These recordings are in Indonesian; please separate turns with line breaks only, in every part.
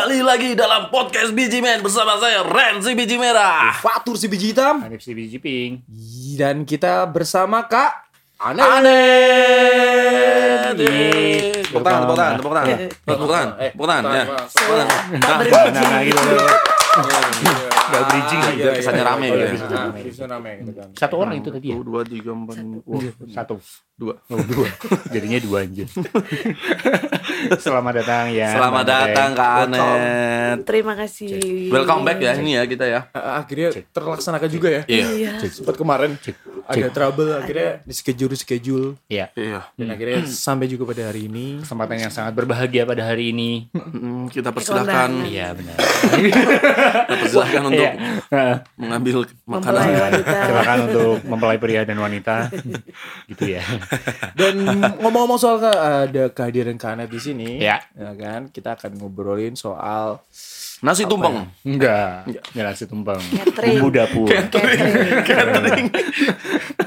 Kembali lagi dalam podcast Biji Men bersama saya Ren si Biji Merah.
Fatur si biji hitam
Hanif si biji pink.
dan kita bersama Kak Ane.
Aneh. Tepuk tangan, tepuk tangan, tepuk tangan, tepuk tangan, tepuk tangan, ya. Tepuk tangan. Nah,
gitu. Gak bridging
iya, kesannya rame gitu
iya,
ya.
gitu kan.
Satu orang itu tadi ya?
Dua, tiga, empat,
Satu.
Dua.
Oh, dua. Jadinya dua anjir. Selamat datang ya.
Selamat
Bang
datang. Kak Anet.
Terima kasih.
Welcome back ya ini ya kita ya.
Akhirnya terlaksanakan juga ya.
Iya.
Iya.
Sempat kemarin ada trouble akhirnya di schedule schedule
Iya.
Iya.
dan akhirnya sampai juga pada hari ini.
Kesempatan yang sangat berbahagia pada hari ini.
Mm, Kita persilahkan,
Iya benar.
kita persilahkan untuk
Iya.
Mengambil makanan.
Silakan untuk mempelai pria dan wanita. gitu ya.
Dan ngomong-ngomong soal ada kehadiran Kak Anet di sini.
Ya.
Ya kan, kita akan ngobrolin soal
Nasi tumpeng.
Enggak. Enggak nasi tumpeng.
Catering.
Bumbu dapur.
Catering.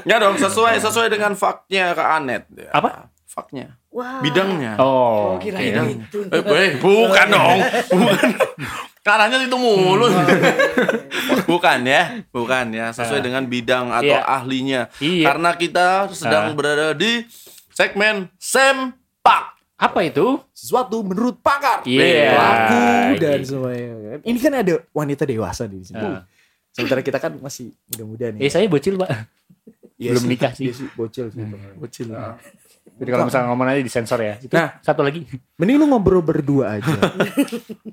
Ya dong, sesuai sesuai dengan faknya Kak Anet. Ya.
Apa?
Faknya.
Wah.
Bidangnya.
Oh.
Kira
oke.
itu.
Eh, eh, bukan dong. Bukan. Karanya itu mulu. bukan ya, bukan ya. Sesuai dengan bidang atau
Iya.
ahlinya.
Iya.
Karena kita sedang
Ah.
berada di segmen sempak.
Apa itu?
sesuatu menurut pakar.
Iya.
Pelaku dan
Iya.
semuanya. kan. Ini kan ada wanita dewasa di sini.
Ah.
Sementara kita kan masih muda-muda nih.
Eh saya bocil pak.
Iya
belum nikah sih.
iya bocil sih.
Bocil.
Jadi kalau misalnya ngomong aja disensor ya. Itu
Nah.
satu lagi.
Mending lu ngobrol berdua aja.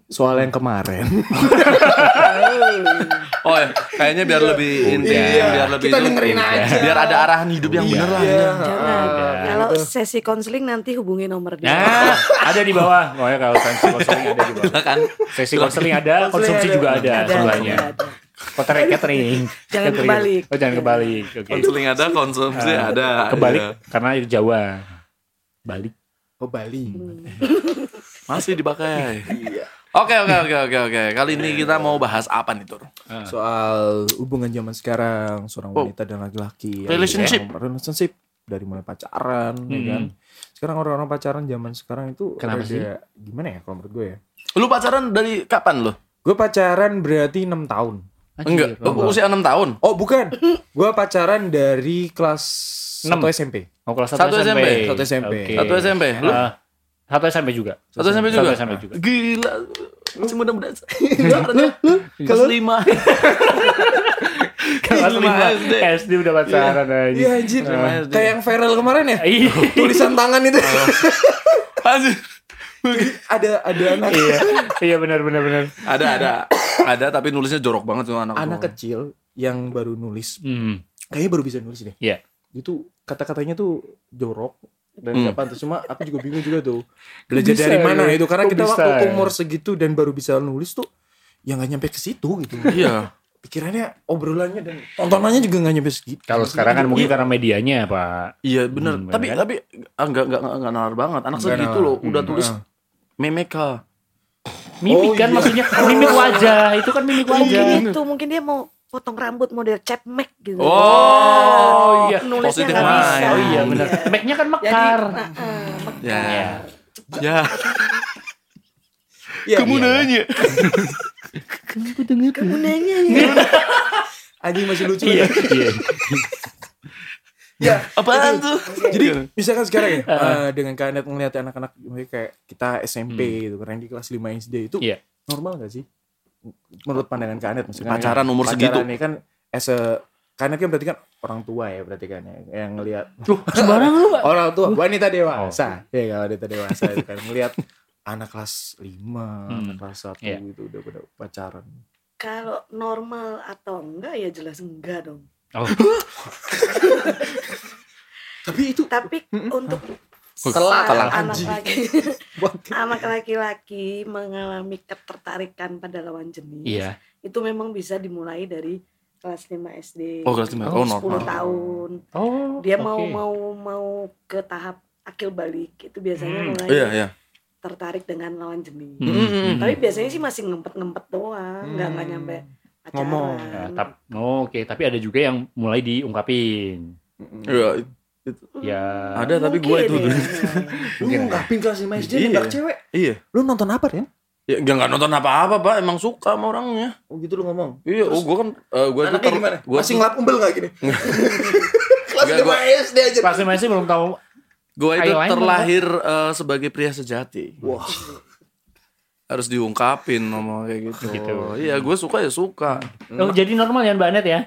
Soal yang kemarin.
Oh, ya. kayaknya biar lebih intim,
Iya.
biar lebih
Kita dengerin aja.
Biar ada arahan hidup yang bener lah.
Iya.
Jangan. Kalau sesi konseling nanti hubungi nomor dia.
Nah, ada di bawah. Pokoknya kalau sesi konseling ada di bawah.
kan
Sesi konseling ada, konsumsi
ada.
juga ada
Ada,
sebelahnya.
ada.
Catering.
Jangan kebalik.
Oh, jangan kebalik. Oke.
konseling ada, konsumsi ada.
Kebalik
Iya.
karena itu Jawa. Balik.
Oh Bali.
Masih dipakai. Oke oke oke oke oke. Kali ini kita mau bahas apa nih Tur?
Soal hubungan zaman sekarang seorang
Oh.
wanita dan laki-laki.
Relationship.
Ya, relationship dari mulai pacaran, ya
Hmm.
kan. Sekarang orang-orang pacaran zaman sekarang itu
Kenapa sih?
Gimana ya kalau menurut gue ya?
Lu pacaran dari kapan lo?
Gue pacaran berarti 6 tahun.
Enggak, oh, usia 6 tahun.
Oh bukan, gue pacaran dari kelas
Enam.
1 SMP.
Oh, kelas
Satu
satu SMP.
SMP.
Satu SMP.
Satu SMP. Lu
Ah, satu SMP juga.
satu SMP juga.
Satu SMP juga.
Gila. Masih muda-muda. Kelas 5.
Kelas
Lima
lima
SD.
SD udah pacaran aja.
Iya anjir,
Lima SD.
kayak yang viral kemarin ya.
Iya.
Tulisan tangan itu.
Anjir.
ada ada anak
Iya. Iya benar benar benar.
Ada ada. Ada tapi nulisnya jorok banget tuh anak.
anak kecil yang baru nulis.
Hmm.
Kayaknya baru bisa nulis deh.
Iya.
Itu kata-katanya tuh jorok dan
Hmm.
nggak pantas. Cuma aku juga bingung juga tuh. Belajar
bisa
dari mana
ya?
itu karena
Kok
kita
bisa
waktu
ya?
umur segitu dan baru bisa nulis tuh yang nggak nyampe ke situ gitu.
Iya.
Pikirannya obrolannya dan tontonannya juga nggak nyampe segitu.
Kalau sekarang kan mungkin karena medianya, Pak.
Iya bener.
Hmm,
tapi
bener kan?
tapi ah, enggak enggak enggak, enggak nalar banget. Anak
Nggak
segitu
nalar.
loh udah
Hmm.
tulis
Ah.
memeka.
Mimik
Oh,
kan
iya.
maksudnya mimik wajah. Itu kan mimik wajah.
Mungkin itu, mungkin dia mau potong rambut model cap Mac gitu.
Oh,
iya.
Nulisnya
Positif
nggak
mind.
bisa.
Oh iya benar.
Iya.
Mac-nya kan
Jadi, nah, eh, mekar.
Ya.
Iya.
Ya.
Iya,
Kamu
iya.
nanya.
Kamu nanya ya.
Anjing masih lucu
Iya,
ya.
iya.
Ya,
Apaan tuh?
Jadi misalkan sekarang ya eh, dengan kalian ngeliat anak-anak mereka kayak kita SMP gitu kan yang di kelas 5 SD itu
Iya.
normal gak sih? Menurut pandangan Kanet misalkan
Pacaran umur segitu.
Pacaran ini kan as a Kanet kan berarti kan orang tua ya berarti kan ya yang ngelihat
sembarang lu, Pak.
orang tua wanita
Oh.
dewasa. Ya kalau wanita dewasa itu kan ngelihat anak kelas 5, anak kelas 1
Iya.
itu udah pada pacaran.
Kalau normal atau enggak ya jelas enggak dong.
Oh,
Tapi itu
Tapi untuk
Setelah
saat anak laki anak laki-laki mengalami ketertarikan pada lawan jenis
iya.
itu memang bisa dimulai dari kelas 5 SD
Oh, kelas lima. Oh, normal.
10 tahun
Oh,
dia mau
oke.
mau mau ke tahap akil balik itu biasanya
Hmm.
mulai
Iya, iya.
tertarik dengan lawan jenis
Hmm, hmm, hmm.
tapi biasanya sih masih ngempet-ngempet doang nggak nggak nyampe pacaran
Ngomong.
Ya, tap- oh, Oke, tapi ada juga yang mulai diungkapin.
Iya.
Ya.
Ada tapi gue itu.
Mungkin ya.
Lu ngapin kelas 5 SD
Iya.
nembak cewek.
Iya.
Lu nonton apa, Ren?
Ya nggak nggak nonton apa-apa pak, emang suka sama orangnya.
Oh gitu lu ngomong.
Iya, oh gue kan, uh, gue
Anaknya gimana?
Gua
Masih ngelap umbel gak gini? Kelas
Nggak,
5
gua-
SD aja.
Pas masih belum tahu.
gue itu terlahir uh, sebagai pria sejati.
Wah.
Harus diungkapin ngomong kayak gitu.
Gitu.
Iya, gue suka ya suka.
Oh, jadi normal ya Mbak Anet ya?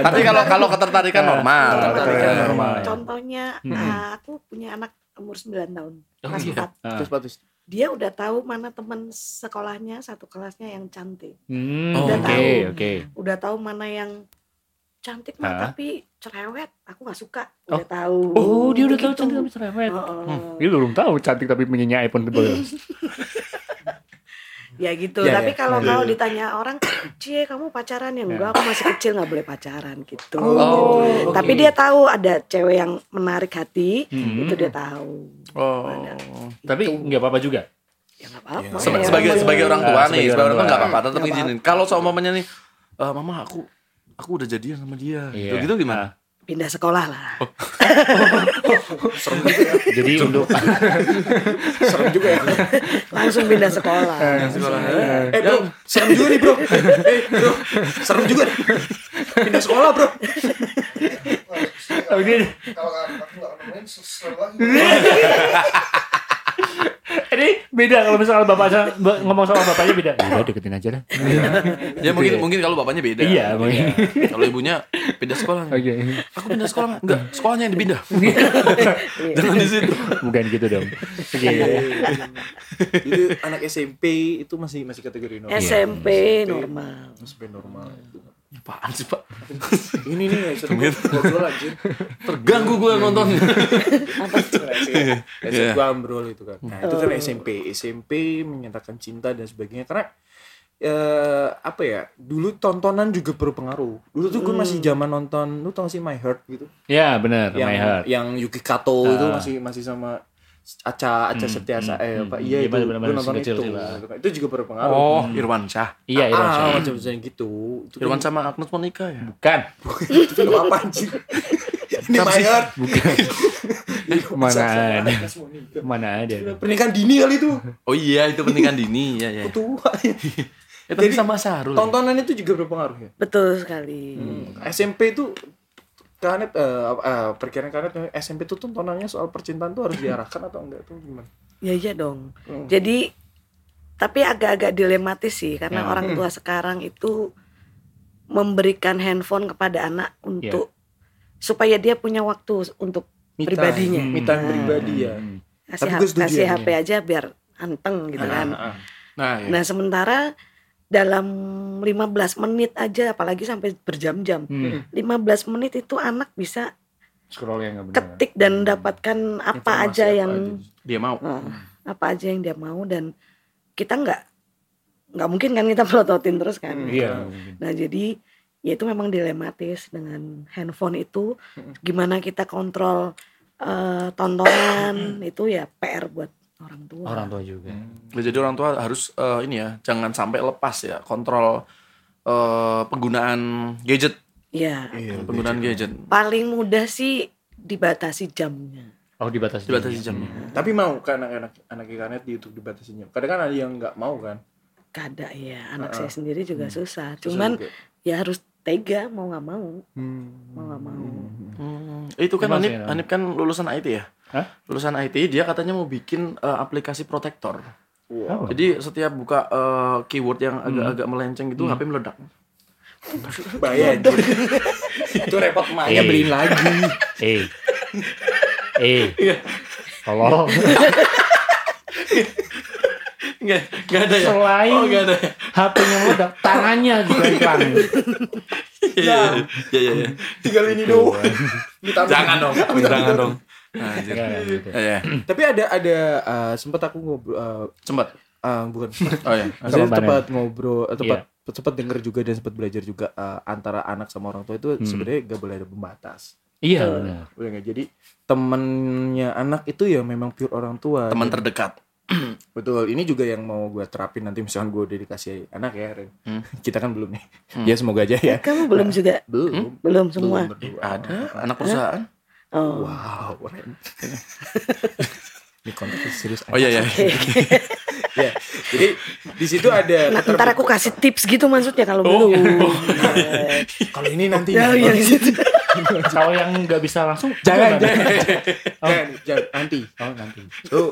Tapi kalau kalau ketertarikan normal.
Ah, ketertarikan normal. ya.
Contohnya,
Hmm.
ah, aku punya anak umur 9 tahun,
Oh,
kelas
iya.
4.
Terus patus.
Dia udah tahu mana teman sekolahnya, satu kelasnya yang cantik.
Hmm,
Oh,
Oke,
tahu.
oke.
Udah tahu mana yang cantik mah
Ah.
tapi cerewet. Aku nggak suka. Udah tahu.
Oh, dia udah tahu
Gitu.
cantik tapi cerewet.
Heeh.
Dia belum tahu cantik tapi punya iPhone tebel.
Ya gitu.
Ya,
tapi
ya.
kalau
Ya,
kalau
ya.
ditanya orang, Cie kamu pacaran ya? Enggak, aku masih kecil nggak boleh pacaran gitu.
Oh, oke.
Tapi dia tahu ada cewek yang menarik hati,
Hmm.
itu dia tahu.
Oh.
Tapi nggak apa-apa juga.
Ya nggak apa-apa.
Seba-
Ya,
sebagai sebagai orang
Ah,
tua nih,
sebagai
orang tua nggak apa-apa, tetap izinin. Kalau seumpamanya nih, "Eh, mama aku aku udah jadian sama dia.
Iya.
Gitu, gitu gimana?
pindah sekolah lah.
Jadi untuk
Serem juga ya.
Langsung pindah sekolah.
Eh bro, serem juga nih bro. Eh bro, serem juga nih. Pindah sekolah bro.
Oh,
kalau aku nggak nemuin lagi
ini beda kalau misalnya bapaknya ba- ngomong sama bapaknya beda. Udah deketin aja dah.
Ya mungkin mungkin kalau bapaknya beda.
Iya, mungkin.
Kalau ibunya pindah sekolah.
Oke.
Aku pindah sekolah nggak? Enggak, sekolahnya yang dipindah. Jangan di situ.
Bukan gitu dong. Oke.
Jadi anak SMP itu masih masih kategori normal.
SMP normal.
SMP normal.
Apaan sih, Pak?
Ini nih sering ngobrol anjir.
Terganggu gue nonton.
Saya gua ambrol itu kan. Nah, itu kan SMP. SMP menyatakan cinta dan sebagainya karena eh apa ya dulu tontonan juga berpengaruh dulu tuh gue masih zaman nonton lu tau gak sih My Heart gitu
Ya benar,
yang
my heart.
yang Yuki Kato itu
Ah.
masih masih sama Aca Aca
Hmm,
Setiasa
hmm,
eh
hmm,
apa
hmm.
iya
Iya,
itu
benar-benar
gue
masih
nonton
kecil
itu
sih, Pak.
itu juga berpengaruh
Oh, Irwan Syah.
Iya, Irwan
ah,
Syah.
macam-macam gitu itu kan
Irwan sama Agnes Monica ya?
Bukan.
itu film apa anjir ini My Heart
Bukan. Mana ada. Mana ada.
pernikahan dini kali itu
Oh iya, itu pernikahan dini ya ya.
tua
Ya, tapi
Jadi,
sama Sarul.
tontonan itu juga berpengaruh ya
Betul sekali.
SMP itu Kanet, eh, apa- eh, perkiraan Kanet SMP itu tontonannya soal percintaan tuh harus diarahkan atau enggak tuh gimana?
Ya iya dong.
Hmm.
Jadi tapi agak-agak dilematis sih karena
Ya.
orang tua sekarang itu memberikan handphone kepada anak untuk supaya dia punya waktu untuk
Me.
Pribadinya.
Me time
Hmm.
pribadi ya.
kasih,
Tapi
ha-
gue setuju
kasih
ya,
HP aja biar anteng gitu kan.
Ah, ah.
Nah, ya.
Nah, sementara dalam 15 menit aja apalagi sampai berjam-jam.
Hmm.
15 menit itu anak bisa
Scroll yang benar.
ketik dan dapatkan apa
Informasi
aja
apa
yang
aja.
dia mau.
Nah, apa aja yang dia mau dan kita nggak nggak mungkin kan kita pelototin terus kan.
Iya.
Nah jadi ya itu memang dilematis dengan handphone itu gimana kita kontrol eh, tontonan itu ya PR buat orang tua.
Orang tua juga.
Ya, Jadi orang tua harus eh, ini ya, jangan sampai lepas ya kontrol eh, penggunaan gadget,
Ya
Iya,
penggunaan gadget.
paling mudah sih dibatasi jamnya.
Oh dibatasi.
Dibatasi
jamnya.
jamnya.
Tapi mau kan anak-anak anak Kanet di YouTube dibatasinya. Kadang kan ada yang nggak mau kan.
Kada ya anak
Uh-uh.
saya sendiri juga susah.
Terus
Cuman
juga,
ya harus tega mau nggak mau
hmm.
mau nggak mau.
Hmm, itu kan Anip, Anip kan lulusan IT ya.
Hah?
Lulusan IT dia katanya mau bikin eh, aplikasi protektor.
Wow.
Jadi setiap buka eh, keyword yang agak-agak melenceng gitu HP meledak.
Bahaya itu repot emaknya
Eh.
beliin lagi.
Eh. Eh. Tolong.
Enggak, enggak ada ya.
Selain
Oh, enggak ada. ya?
HP-nya meledak, tangannya juga hilang.
Iya, iya, iya. iya.
Tinggal ini doang.
Jangan dong, jangan dong. Anjir. Eh, ya,
Tapi ada ada eh, sempat aku ngobrol eh,
sempat.
ah, bukan.
Oh ya.
Sama
sempat ngobrol, eh, sempat
Iya.
sempat denger juga dan sempat belajar juga eh, antara anak sama orang tua itu
Hmm.
sebenarnya gak boleh ada pembatas.
Iya benar.
Boleh nggak? Jadi temennya anak itu ya memang pure orang tua.
Teman
Jadi-
terdekat.
Betul. Ini juga yang mau gue terapin nanti misalkan gue udah dikasih anak ya, Ren.
Hmm.
Kita kan belum nih.
Hmm.
Ya semoga aja ya.
Kamu belum juga
Belum.
belum semua.
Belum
Eh,
berdua.
ada anak perusahaan.
Oh.
Wow. Ini konteks serius.
Oh iya iya.
Ya, jadi di situ ada
Nah, ntar aku kasih tips gitu maksudnya kalau belum.
kalau ini nanti
Ya, ya, di situ.
Kalau yang nggak bisa langsung
jangan jangan jangan, jangan nanti.
Oh nanti.
Tuh,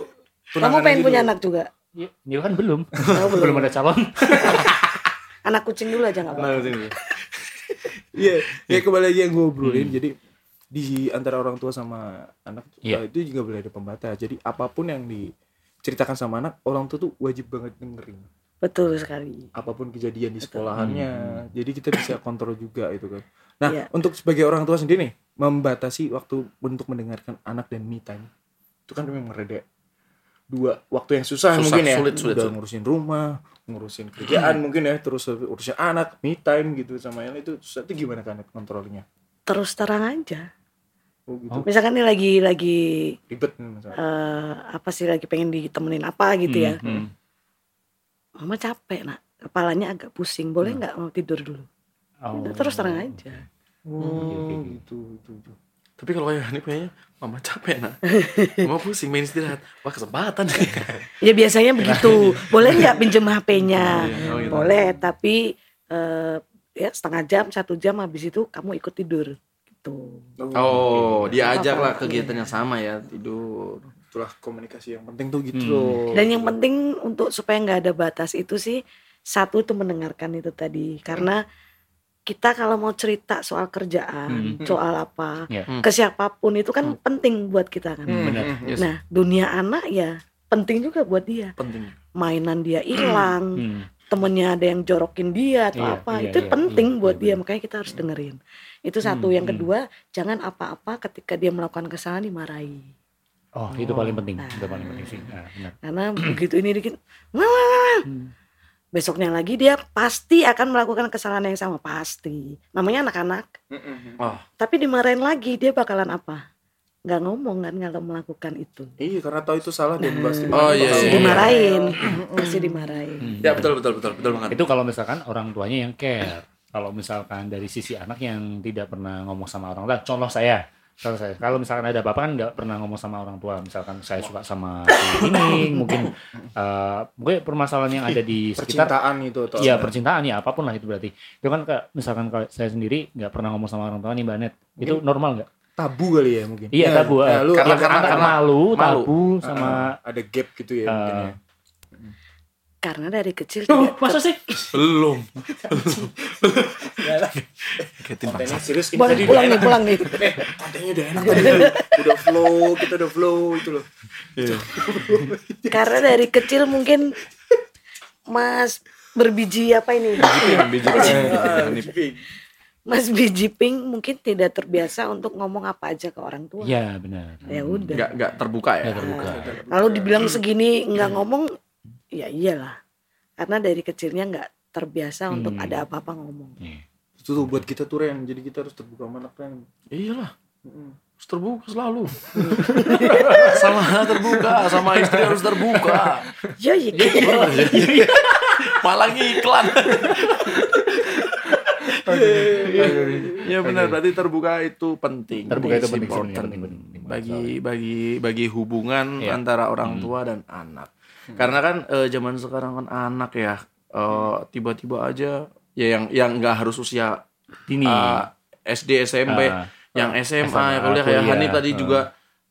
Kamu pengen punya
dulu.
anak juga?
Ya, ya kan belum.
Oh, belum.
belum ada calon.
Anak kucing dulu aja nggak apa-apa.
Nah.
Iya, ya kembali lagi yang gue obrolin. Jadi di antara orang tua sama anak
Iya.
eh, itu juga boleh ada pembatas. Jadi apa pun yang diceritakan sama anak, orang tua tuh wajib banget dengerin.
Betul sekali.
Apa pun kejadian di sekolahannya, jadi kita bisa kontrol juga itu kan. Nah,
Iya.
untuk sebagai orang tua sendiri nih, membatasi waktu untuk mendengarkan anak dan me time itu kan memang rada dua waktu yang susah,
Susah,
mungkin ya.
sulit, sulit,
Udah
sulit.
ngurusin rumah, ngurusin kerjaan mungkin ya, terus urusin anak, me time gitu sama yang itu susah. Itu gimana kan kontrolnya?
Terus terang aja.
Oh gitu.
Misalkan nih lagi lagi
Ribet
eh, apa sih lagi pengen ditemenin apa gitu ya.
Hmm.
Mama capek nak, kepalanya agak pusing. Boleh nggak mau tidur dulu?
Oh.
Udah, Terus terang aja.
Oh, gitu, gitu, gitu.
Tapi kalau kayak ini kayaknya mama capek nah. Mama pusing main istirahat. Wah kesempatan.
Ya biasanya begitu. Boleh nggak pinjem HP-nya?
Oh, gitu.
Boleh, tapi eh, ya setengah jam, satu jam habis itu kamu ikut tidur. Gitu.
Oh, diajak lah
Apa-apa,
kegiatan yang sama ya tidur.
Itulah komunikasi yang penting tuh gitu
Hmm.
loh.
Dan yang penting untuk supaya nggak ada batas itu sih satu itu mendengarkan itu tadi karena kita kalau mau cerita soal kerjaan,
Hmm.
soal apa,
Ya.
ke siapa pun itu kan penting buat kita kan.
Hmm,
Benar.
hmm, hmm.
Yes.
Nah, dunia anak ya penting juga buat dia.
Penting.
Mainan dia hilang,
Hmm.
Temennya ada yang jorokin dia atau
Iya,
apa,
iya,
itu
iya,
penting
iya,
buat
iya,
dia.
benar.
Makanya kita harus dengerin. Itu satu.
Hmm,
yang
hmm.
kedua, jangan apa-apa ketika dia melakukan kesalahan dimarahi.
Oh, itu paling penting.
Nah.
Itu paling penting sih. Nah, benar.
Karena begitu ini dikit.
Hmm.
besoknya lagi dia pasti akan melakukan kesalahan yang sama pasti. Namanya anak-anak.
Hmm, hmm, hmm.
Oh,
Tapi dimarahin lagi dia bakalan apa? Nggak ngomong kan kalau melakukan itu.
Iya, karena tahu itu salah dan pasti
Oh, iya, iya.
dimarahin. Pasti dimarahin.
Hmm.
ya betul betul betul betul banget.
Itu kalau misalkan orang tuanya yang care. Kalau misalkan dari sisi anak yang tidak pernah ngomong sama orang tua, contoh saya, contoh saya, kalau misalkan ada bapak kan nggak pernah ngomong sama orang tua, misalkan saya suka sama ini, mungkin eh, mungkin permasalahan yang ada di sekitar,
percintaan itu atau
ya percintaan ya apa pun lah itu berarti. Itu kan misalkan kalau saya sendiri nggak pernah ngomong sama orang tua nih mbak Net, itu normal nggak?
Tabu kali ya mungkin.
Iya
Ya,
tabu,
ya,
eh,
lu
karena,
ada-
karena,
ada-
malu,
malu.
tabu sama.
Ah, ada gap gitu ya mungkin ya.
Karena dari kecil
Oh,
tidak
masa sih?
Belum.
Kontennya serius ini
Boleh pulang nih, pulang nih.
Eh, kontennya udah enak tadi. udah flow, kita udah flow itu loh.
Karena dari kecil mungkin Mas berbiji apa ini?
Ah,
Mas biji pink mungkin tidak terbiasa untuk ngomong apa aja ke orang tua.
Iya benar.
Ya udah.
Nggak nggak terbuka ya.
Nggak terbuka.
Lalu dibilang segini nggak ngomong, ya iyalah. Karena dari kecilnya nggak terbiasa untuk
Hmm.
ada apa-apa ngomong.
Iya.
Itu tuh buat kita tuh Ren, jadi kita harus terbuka sama anak Ren.
Iyalah.
Mm.
Harus terbuka selalu. sama terbuka, sama istri harus terbuka.
Ya, ya,
Malah iklan. Ya benar, berarti terbuka itu penting.
Terbuka itu penting,
important.
penting, penting, penting.
bagi bagi bagi hubungan
Iya.
antara orang tua dan anak. Karena kan eh, zaman sekarang kan anak ya eh, tiba-tiba aja ya yang yang nggak harus usia
Ini.
eh, SD SMP,
Ah,
yang SMA,
SMA,
ya kuliah kayak
kuliah,
Hanif tadi
ah.
juga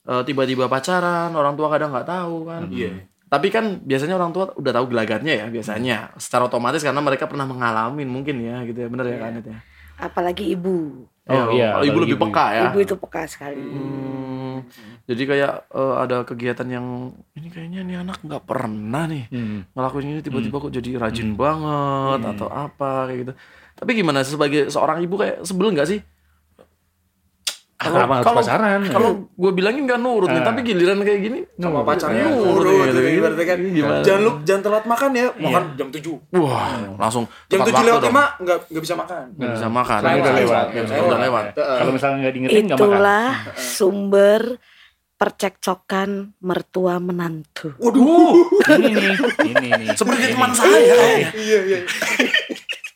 eh, tiba-tiba pacaran, orang tua kadang nggak tahu kan.
Iya.
Tapi kan biasanya orang tua udah tahu gelagatnya ya biasanya. Secara otomatis karena mereka pernah mengalami mungkin ya gitu ya. Bener ya kan itu ya.
apalagi ibu.
Oh, iya,
kalau ibu
apalagi
lebih
ibu.
peka ya.
Ibu itu peka sekali.
Hmm, jadi kayak eh, ada kegiatan yang ini kayaknya nih anak nggak pernah nih
Hmm.
ngelakuin ini tiba-tiba kok jadi rajin banget atau apa kayak gitu. Tapi gimana sebagai seorang ibu kayak sebel nggak sih?
Ah, kenapa harus pacaran?
Kalau gue bilangin nggak nurut nih,
Ah.
tapi giliran kayak gini
Sama pacarnya
nurut
nurut
gitu,
gitu,
gitu.
ibaratnya kan.
Gimana?
Jangan lu jangan telat makan ya, makan jam 7.
Wah, langsung
Jam
tepat
7
waktu
lewat
dong.
5 enggak enggak bisa makan.
Nggak bisa makan.
Soalnya udah lewat.
Ya, udah lewat.
Kalau misalnya nggak diingetin nggak makan.
Itulah sumber percekcokan mertua menantu.
Waduh.
Ini nih, ini nih.
Seperti teman saya.
Iya iya.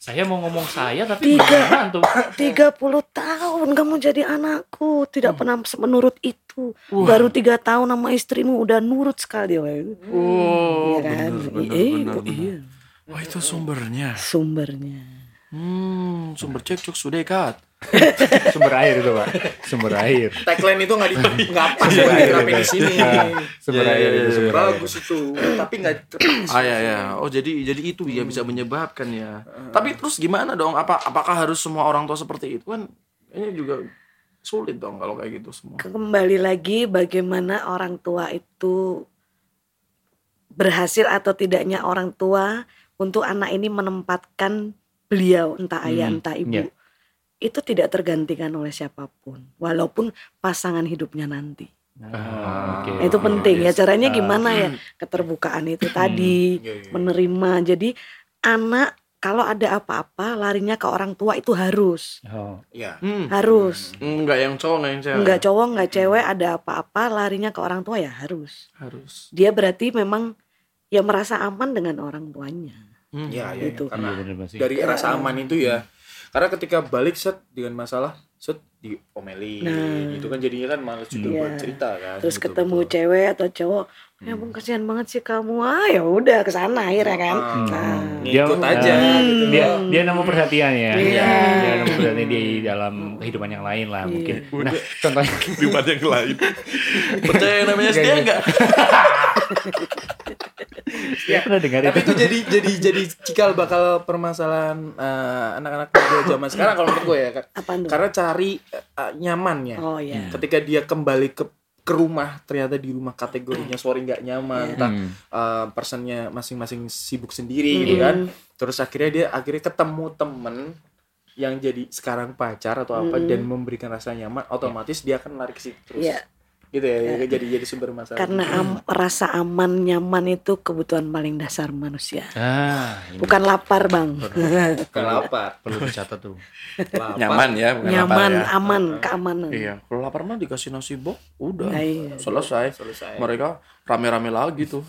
Saya mau ngomong saya tapi
Tiga.
tuh?
30 tahun kamu jadi anakku tidak pernah menurut itu baru tiga tahun sama istrimu udah nurut sekali weh.
Oh,
Iya kan?
bener, bener,
Iya,
bener, bener.
iya.
Wah itu sumbernya.
sumbernya
Hmm, sumber cekcok sudah ikat.
Sumber air itu, Pak. Sumber air.
Tagline itu nggak di nggak pas buat diterapin di sini.
Sumber
Iya,
air
iya,
itu
iya.
sumber air.
Bagus itu, tapi nggak
Ah ya ya. Oh jadi jadi itu ya bisa menyebabkan ya. Tapi terus gimana dong? Apa apakah harus semua orang tua seperti itu kan? Ini juga sulit dong kalau kayak gitu semua.
kembali lagi bagaimana orang tua itu berhasil atau tidaknya orang tua untuk anak ini menempatkan beliau entah ayah
Hmm,
entah ibu
iya.
Itu tidak tergantikan oleh siapa pun walaupun pasangan hidupnya nanti
Ah, oke.
itu penting ya caranya
Ah.
gimana ya keterbukaan itu tadi
Iya, iya.
menerima jadi anak kalau ada apa-apa larinya ke orang tua itu harus
Oh,
ya.
Hmm.
harus
Enggak yang cowok enggak yang cewek.
nggak cowok nggak cewek ada apa-apa larinya ke orang tua ya harus
harus.
dia berarti memang ya merasa aman dengan orang tuanya
Hmm.
Ya, ya,
Gitu.
ya. karena
iya bener Mas.
dari rasa aman itu ya. Karena ketika balik set dengan masalah set diomelin
Nah.
itu kan jadinya kan males juga
Iya.
buat cerita kan.
terus
Betul,
ketemu
betul.
cewek atau cowok ya bang kasihan banget sih kamu ah ya udah ke sana akhirnya kan
Ah,
nah,
Dia-
aja
Hmm.
gitu.
dia dia nemu perhatian ya.
Iya.
Dia nemu perhatian di dalam kehidupan yang lain lah mungkin. Nah, contohnya
Kehidupan yang lain. Percaya yang namanya setia enggak?
saya pernah dengar
Tapi
itu.
itu jadi jadi jadi cikal bakal permasalahan eh, anak-anak muda zaman sekarang kalau menurut gue ya.
Tuh
Karena cari eh, nyamannya.
oh ya
Ketika dia kembali ke ke rumah ternyata di rumah kategorinya sorry nggak nyaman
Iya.
entah
Hmm.
eh, personnya masing-masing sibuk sendiri gitu kan terus akhirnya dia akhirnya ketemu temen yang jadi sekarang pacar atau apa
Mm.
dan memberikan rasa nyaman otomatis dia akan lari ke situ terus
Iya.
Gitu ya jadi jadi sumber masalah
karena am- rasa aman nyaman itu kebutuhan paling dasar manusia
Ah, ini
bukan lapar bang
Bukan lapar
perlu dicatat tuh.
lapar
Nyaman ya, bukan
nyaman
lapar ya.
aman keamanan
Iya, kalau lapar mah dikasih nasi bok, udah
Nah, iya.
selesai.
selesai
Mereka rame-rame lagi tuh.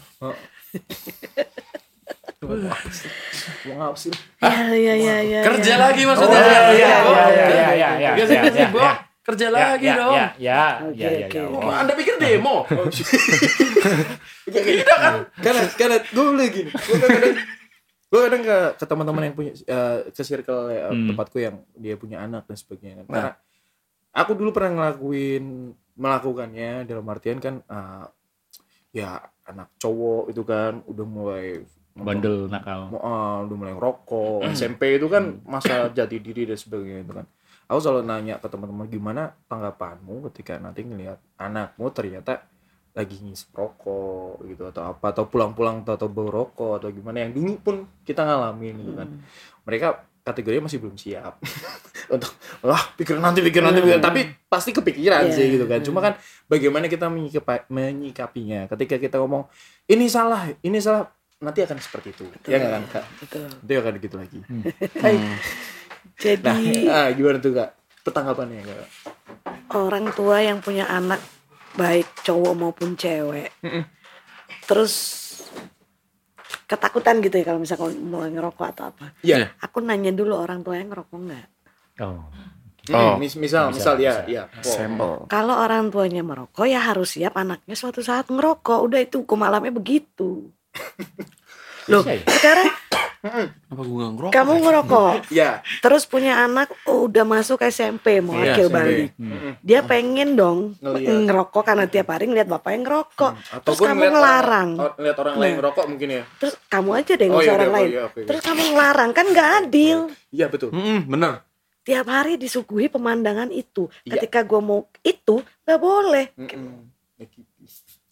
mau ngapa sih
ya ya ya ya
Kerja
ya.
lagi maksudnya.
Oh, iya, iya, iya,
Bok.
iya, iya, iya, iya,
Biasa
iya,
nasi
iya,
bok,
iya.
Kerja
Ya,
lagi
ya,
dong.
Ya, ya,
Oke,
ya, ya,
oke.
ya.
Oh, Anda pikir demo?
Tidak kan? Karena karena gue boleh gini. Gue kadang gue kadang ke, ke teman-teman yang punya eh, ke circle eh,
Hmm.
tempatku yang dia punya anak dan sebagainya. Karena aku dulu pernah ngelakuin melakukannya dalam artian kan eh, ya anak cowok itu kan udah mulai
Bandel nakal.
Mau, ah, udah mulai ngerokok SMP itu kan masa jati diri dan sebagainya itu kan aku selalu nanya ke teman-teman gimana tanggapanmu ketika nanti ngelihat anakmu ternyata lagi ngisep rokok gitu atau apa atau pulang-pulang atau, bau rokok atau gimana? Yang dulu pun kita ngalamin gitu kan. Mereka kategorinya masih belum siap untuk lah pikir nanti pikir nanti pikir tapi pasti kepikiran
Iya.
sih gitu kan. cuma kan bagaimana kita menyikapinya. Ketika kita ngomong ini salah ini salah nanti akan seperti itu. Ya nggak kan kak?
Betul.
Itu akan gitu lagi
jadi
nah ah, gimana tuh kak petanggapannya kak
orang tua yang punya anak baik cowok maupun cewek terus ketakutan gitu ya kalau misalnya mulai ngerokok atau apa
Iya.
aku nanya dulu orang tua yang ngerokok nggak
Oh.
Oh.
Hmm, mis- misal, misal,
Misal,
ya,
misal.
ya. Oh.
Sampel.
kalau orang tuanya merokok ya harus siap anaknya suatu saat ngerokok udah itu hukum alamnya begitu loh
Bisa ya?
sekarang
Apa gue ngerokok?
kamu ngerokok
Ya.
terus punya anak oh, udah masuk SMP mau
Iya,
akil balik
Hmm.
dia pengen dong
Ngeliat.
ngerokok karena tiap hari ngeliat bapak yang ngerokok terus
Ataupun
kamu
ngeliat
ngelarang
Orang, or- ngeliat orang lain
Nah.
ngerokok mungkin ya.
terus kamu aja deh nggak
Oh,
usah
iya,
orang
oke,
lain
iya, oke, oke.
terus kamu ngelarang kan nggak adil
Iya betul.
Mm-mm, bener.
tiap hari disuguhi pemandangan itu
Iya.
ketika gue mau itu nggak boleh
Mm-mm.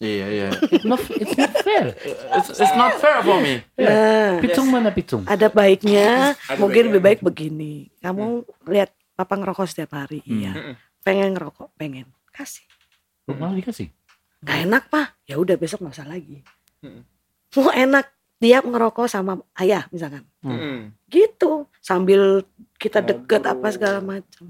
Iya iya.
It's not, it's not fair.
It's, it's not fair for me.
nah
Pitung mana pitung?
ada baiknya
Ada
mungkin lebih baik begini kamu lihat papa ngerokok setiap hari iya
Mm-mm.
pengen ngerokok pengen kasih
Oh, malah dikasih.
Gak enak pak ya udah besok nggak usah lagi
Mm-mm.
mau enak tiap ngerokok sama ayah misalkan
Mm-mm.
gitu sambil kita deket
Aduh.
apa segala macam.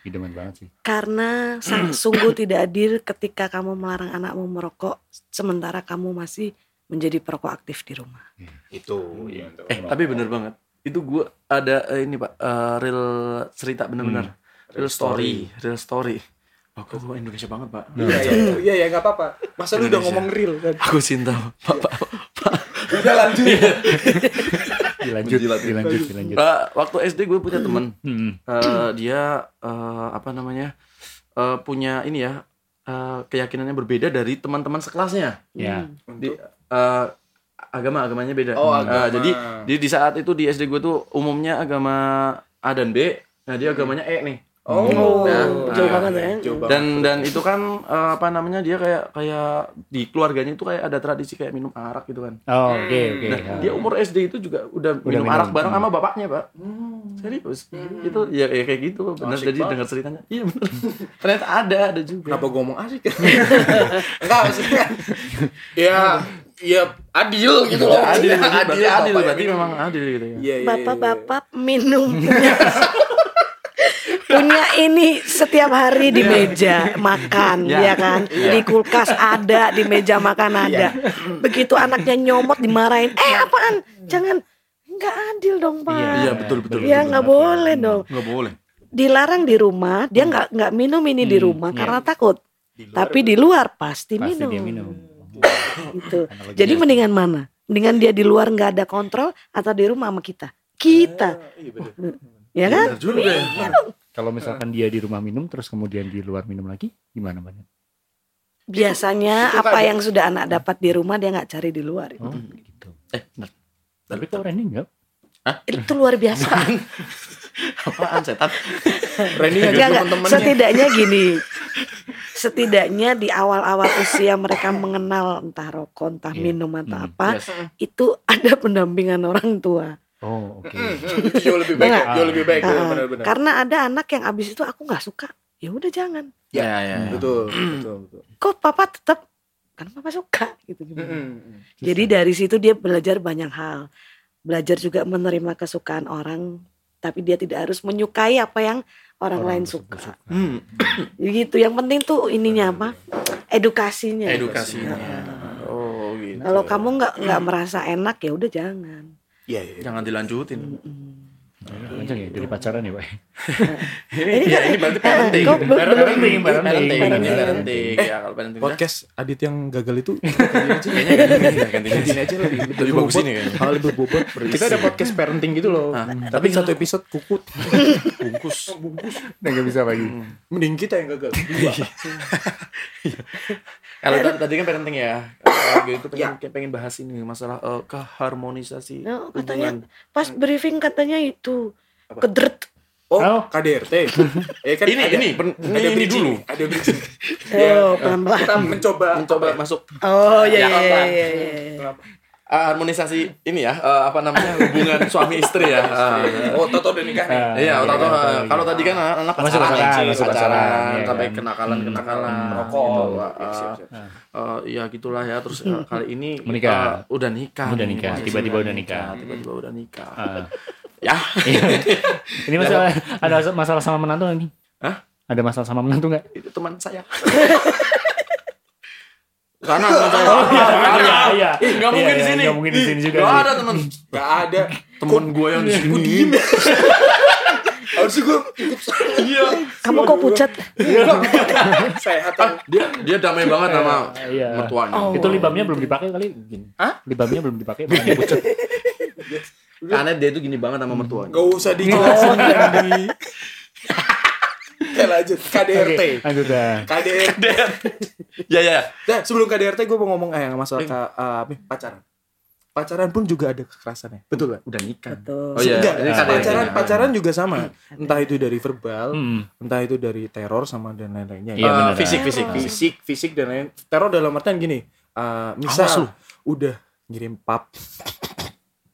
Idaman banget sih.
karena sang- sungguh tidak adil ketika kamu melarang anakmu merokok sementara kamu masih menjadi perokok aktif di rumah
Itu. Iya, itu.
Eh tapi bener banget. itu gue ada eh, ini pak eh, real cerita bener-bener real story real story aku gue Indonesia banget pak
Iya iya iya iya nggak apa-apa. Masa lu udah ngomong real kan?
aku cinta pak pak pak
Udah lanjut.
Dilanjut, dilanjut, dilanjut.
Pak, waktu SD gue punya temen.
Hmm.
Eh, dia eh, apa namanya eh, punya ini ya eh, keyakinannya berbeda dari teman-teman sekelasnya.
Ya.
di eh, agama agamanya beda.
Oh,
Eh,
agama.
jadi di, di saat itu di SD gue tuh umumnya agama A dan B. Nah dia agamanya E nih
Oh,
Nah,
jauh
nah,
banget ya.
Jauh banget.
dan dan itu kan eh, apa namanya dia kayak kayak di keluarganya itu kayak ada tradisi kayak minum arak gitu kan
Oh, oke, oke.
Nah,
Ya.
dia umur SD itu juga udah, minum,
minum.
arak bareng
Hmm.
sama bapaknya, Pak. Serius. Itu ya, ya kayak gitu, benar jadi dengar ceritanya. Iya benar. Ternyata ada, ada juga.
Kenapa gue ngomong asik? Enggak maksudnya. Ya, ya adil gitu loh.
Ya, adil,
Ya,
berarti adil,
Bapak
adil,
yang
berarti memang adil gitu ya.
Iya, iya, iya.
Bapak-bapak minum punya, ini setiap hari di meja makan
Ya.
ya kan? Di kulkas ada di meja makan ada. Begitu anaknya nyomot dimarahin eh apaan? Jangan nggak adil dong pak.
Iya, betul betul.
ya nggak boleh dong.
Nggak boleh.
dilarang di rumah dia nggak nggak minum ini di
Hmm,
rumah
iya.
karena takut. Tapi di luar pasti,
Pasti
minum,
dia minum.
gitu. Jadi mendingan mana? Mendingan dia di luar nggak ada kontrol atau di rumah sama kita? Kita.
Iya, bener.
Ya kan
Benar juga ya.
Kalau misalkan dia di rumah minum terus kemudian di luar minum lagi, gimana banyak?
biasanya
Itu
apa
kan-
yang sudah anak dapat di rumah dia nggak cari di luar
Oh, gitu.
Eh, benar.
Tapi kok Randy enggak?
itu luar biasa
Apaan setan?
Randy
enggak.
teman-temannya.
setidaknya gini setidaknya di awal-awal usia mereka mengenal entah rokok entah
Iya.
minum atau
Hmm,
apa
Yes.
itu ada pendampingan orang tua
Oh, oke.
Hmm, hmm, itu jauh lebih baik,
Enggak.
jauh lebih baik,
Ah,
benar-benar.
karena ada anak yang abis itu aku nggak suka ya udah jangan
Ya, ya. ya.
Betul, betul, betul.
kok papa tetap kan papa suka gitu
Hmm, hmm.
jadi dari situ dia belajar banyak hal belajar juga menerima kesukaan orang tapi dia tidak harus menyukai apa yang orang, lain
tersebut
suka
Hmm,
gitu yang penting tuh ininya apa edukasinya
edukasinya. Oh, gitu.
kalau kamu nggak nggak merasa enak ya udah jangan
Iya, iya.
jangan dilanjutin.
Panjang ya dari pacaran ya, Pak.
ya, ini berarti parenting.
kok belum-
Parenting,
belum-
parenting,
parenting.
parenting, parenting. Ya, kalau parenting.
Podcast Adit yang gagal itu
Kayaknya gantiin
aja lebih
Lebih bagus ini kayaknya.
Hal lebih bobot. Kita ada podcast parenting gitu loh.
Ah,
Tapi satu episode kukut.
bungkus.
Bungkus.
Nggak bisa lagi.
Mending kita yang gagal.
Kalau tadi, tadi kan parenting ya. Kalau gitu pengen
Ya.
pengen bahas ini masalah eh, keharmonisasi
Nah, katanya
hubungan.
pas briefing katanya itu
Apa?
kedret
Oh,
Oh.
KDRT. Eh kan
Ini
ada-
ini pen-
ada
ini, ini
bridging,
dulu.
Ada bridging.
oh pelan pelan
Kita mencoba
Mencoba
ya?
masuk
oh iya
Ya,
iya iya iya,
harmonisasi ini ya eh, apa namanya hubungan suami istri ya. Ah,
Oh, Toto udah nikah nih.
Ah,
Iya,
iya,
atau
iya, iya.
kalau tadi kan anak
Masuk
pacaran,
pacaran, masuk
pacaran,
iya
sampai
kan.
kenakalan kenakalan,
Rokok.
gitu.
Iya,
Ah,
siap, siap.
eh, ya gitulah ya. Terus eh, kali ini
Menikah.
eh, udah nikah,
Udah
nih,
nikah, tiba-tiba udah nikah.
tiba-tiba udah nikah.
Ah.
Ya,
Ini masalah ada masalah sama menantu nggak nih?
Hah?
Ada masalah sama menantu nggak?
itu teman saya. Karena teman saya.
Oh, iya,
Ada.
iya, iya.
Ih, nggak mungkin
Iya,
di
iya,
sini.
nggak mungkin di sini juga
Gak
sih.
ada teman.
Gak ada.
Temen gue yang di sini.
Harusnya gue ikut
Iya.
kamu kok pucat
sehat.
Dia dia damai banget sama
Iya.
mertuanya.
Oh.
Itu libamnya belum dipakai kali.
Hah?
Libamnya belum dipakai, makanya pucat.
Karena dia tuh gini banget sama mertuanya.
Gak usah dijelasin lagi. Oke lanjut KDRT.
Oke, lanjut dah.
KDRT.
Ya ya.
Nah, sebelum KDRT gue mau ngomong eh masalah ka- eh, apa, pacaran. Pacaran pun juga ada kekerasannya. Betul kan?
Udah nikah.
Betul.
Oh iya.
Enggak,
ini
Ah,
KDRT.
pacaran pacaran juga sama. Entah itu dari verbal,
Hmm.
entah itu dari teror sama dan lain-lainnya.
Iya, benar.
fisik fisik
Teror.
fisik.
fisik, fisik dan lain. Teror dalam artian gini, eh, misal udah ngirim pap,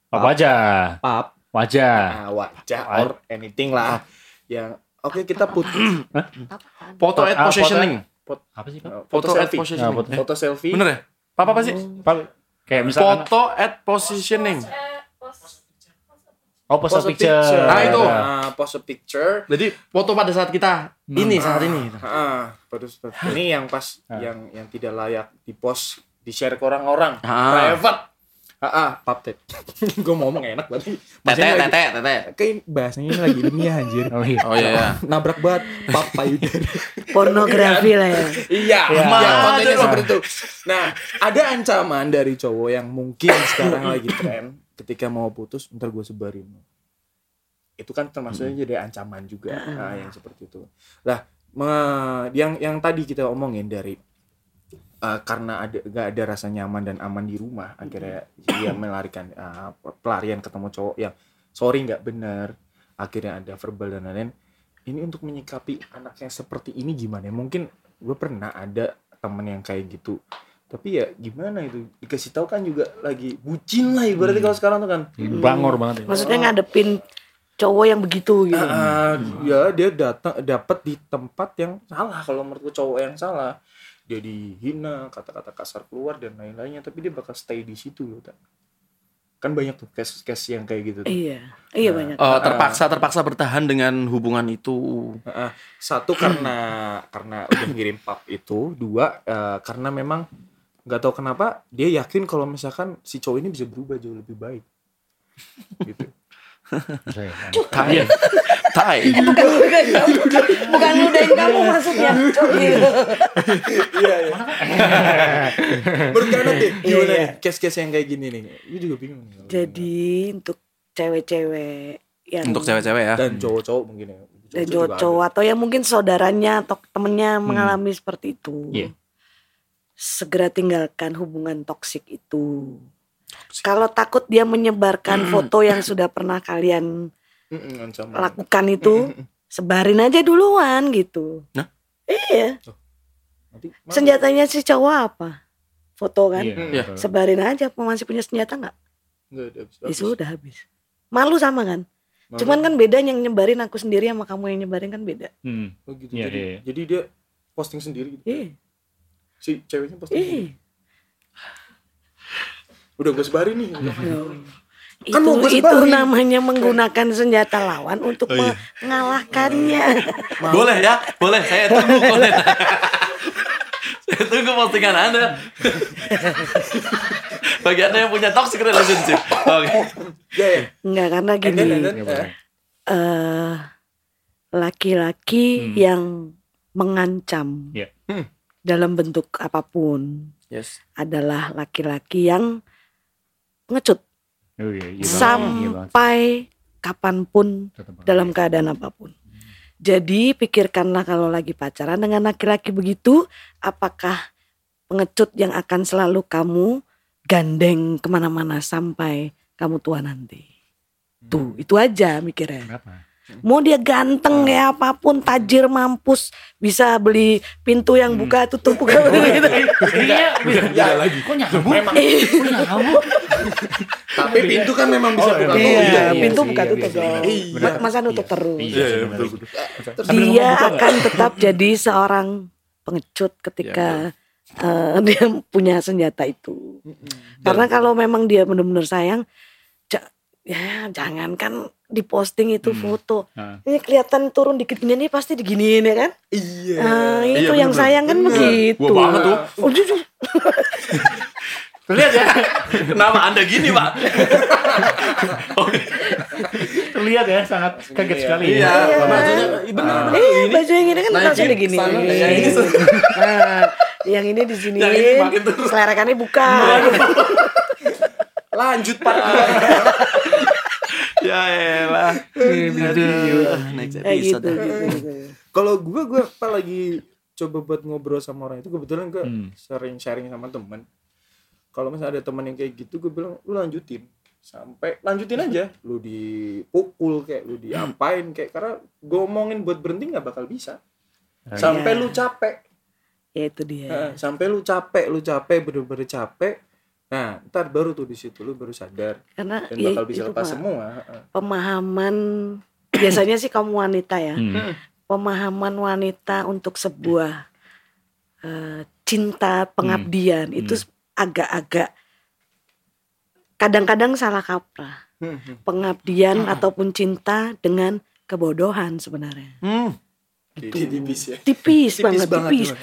Apa aja?
pap,
Wajah.
nah, wajah or anything lah. Yang oke kita put
Foto at
Ah,
positioning.
Apa sih, Pak?
Foto at
selfie.
positioning.
Nah, foto-
foto selfie.
Bener ya? Apa apa sih?
Pak, kayak misalkan
Foto at positioning.
Oh, pose
Pose
picture.
picture.
Ah, itu.
Nah, pose picture.
Jadi foto pada saat kita ini saat ini.
Ah, pada seperti ini yang pas
Ah.
yang yang tidak layak di post di share ke orang-orang
Ah.
private Ah, ah paptet. gue mau ngomong enak berarti.
Tete,
lagi-
tete, tete.
Kayak bahasanya ini lagi ilmiah anjir.
Oh iya.
Oh iya, iya.
Nabrak banget pap payudara.
Pornografi lah ya.
Iya,
Ya, ya.
kontennya seperti itu. Nah, ada ancaman dari cowok yang mungkin sekarang lagi tren ketika mau putus, ntar gue sebarin. Itu kan termasuknya jadi ancaman juga, nah, yang seperti itu. Lah, yang yang tadi kita omongin dari eh, karena ada gak ada rasa nyaman dan aman di rumah, akhirnya dia melarikan eh, pelarian ketemu cowok yang sorry nggak benar, akhirnya ada verbal dan lain-lain. Ini untuk menyikapi anak yang seperti ini gimana? ya? Mungkin gue pernah ada temen yang kayak gitu tapi ya gimana itu dikasih tahu kan juga lagi bucin lah ibaratnya kalau sekarang tuh kan
Bangor banget ya.
Maksudnya ngadepin cowok yang begitu gitu.
Ah, ya dia datang dapat di tempat yang salah kalau menurut gue cowok yang salah dia dihina kata-kata kasar keluar dan lain-lainnya tapi dia bakal stay di situ loh tak kan banyak tuh case-case yang kayak gitu tuh.
Iya, iya banyak.
Oh, terpaksa terpaksa bertahan dengan hubungan itu.
Heeh. satu karena karena udah ngirim pap itu dua eh, karena memang nggak tahu kenapa dia yakin kalau misalkan si cowok ini bisa berubah jauh lebih baik gitu
Tai. Tai.
bukan bukan bukan ludahin kamu maksudnya. Gitu.
iya iya menurut deh gimana
Iya,
nih case-case yang kayak gini nih gue juga bingung
Jadi untuk cewek-cewek yang
Untuk cewek-cewek ya.
dan cowok-cowok mungkin ya
dan
juga
cowok atau yang mungkin saudaranya atau temennya
Hmm.
mengalami seperti itu.
Iya.
Segera tinggalkan hubungan toksik itu. Kalau takut dia menyebarkan foto yang sudah pernah kalian.
Mm-mm, ancaman.
lakukan itu, sebarin aja duluan gitu.
Nah?
Iya.
Nanti malu.
Senjatanya si cowok apa? Foto kan?
Iya.
Iya.
Sebarin aja. Masih punya senjata nggak? Ya sudah habis. Malu sama kan?
Malu.
Cuman kan beda yang nyebarin aku sendiri sama kamu yang nyebarin kan beda.
Hmm.
Oh, gitu.
Iya,
jadi,
iya.
jadi dia posting sendiri gitu.
Iya.
si ceweknya posting sendiri.
Iya.
udah gue sebarin nih Kan
itu
sebarin.
namanya menggunakan senjata lawan untuk
Oh, iya.
mengalahkannya.
Boleh ya, boleh. Saya tunggu konten. Saya tunggu postingan Anda. Bagi Anda yang punya toxic relationship. Oke.
ya ya
Enggak karena gini.
Iya,
eh,
boleh.
eh laki-laki
Hmm.
yang mengancam
Iya.
Hmm.
dalam bentuk apa pun
Yes.
adalah laki-laki yang ngecut
Oh, iya, iya banget. Iya
sampai
kapan pun
dalam keadaan apa pun. Jadi pikirkanlah kalau lagi pacaran dengan laki-laki begitu, apakah pengecut yang akan selalu kamu gandeng ke mana-mana sampai kamu tua nanti. Tuh, itu aja mikirnya.
Kenapa?
Mau dia ganteng ya apa pun, tajir, mampus, bisa beli pintu yang buka tutup buka gitu.
Iya,
ya lagi
Kok nyambung?
memang
Kok nyambung?
tapi pintu kan memang bisa
Oh,
buka
iya,
tutup.
Iya,
iya,
pintu
iya,
buka
iya,
tutup
iya,
dong.
iya.
Ma- Masa nutup
Iya.
terus.
Iya,
Iya, betul, betul.
Dia akan tetap jadi seorang pengecut ketika eh, dia punya senjata itu. Karena kalau memang dia benar-benar sayang, ja- ya jangankan diposting itu
Hmm.
foto.
Nah.
Ini kelihatan turun dikit gini nih pasti diginiin ya kan?
iya
Nah, itu
Iya,
yang
bener.
sayang kan
Bener.
begitu.
Wah, banget tuh.
Oh, jujur.
Lihat ya. Kenapa Anda gini, Pak?
Terlihat ya sangat kaget sekali.
Iya,
Iya.
maksudnya benar.
Eh, baju yang ini kan langsung digini.
sana, yang ini
Nah, yang ini di sini.
Yang ini makin turun.
Selerakannya buka.
lanjut part dua.
Ya elah. Aduh, next
Kayak gitu,
episode.
gitu, gitu.
kalau gue gue apa lagi coba buat ngobrol sama orang itu kebetulan gue
Hmm.
sering sharing sama temen kalau misalnya ada teman yang kayak gitu gue bilang lu lanjutin sampai lanjutin aja lu dipukul kayak lu diapain kayak karena gue omongin buat berhenti nggak bakal bisa sampai
Iya.
lu capek
Ya itu dia.
Sampai lu capek lu capek bener-bener capek nah ntar baru tuh di situ lu baru sadar
Karena
dan
ya
bakal bisa
itu,
lepas
Pak.
semua
pemahaman biasanya sih kamu wanita ya
Hmm.
pemahaman wanita untuk sebuah eh, cinta pengabdian
Hmm.
itu agak-agak kadang-kadang salah kaprah
Hmm, hmm.
pengabdian ataupun cinta dengan kebodohan sebenarnya
Hmm.
Jadi tipis ya.
tipis,
Tipis
banget,
banget
tipis.
tuh.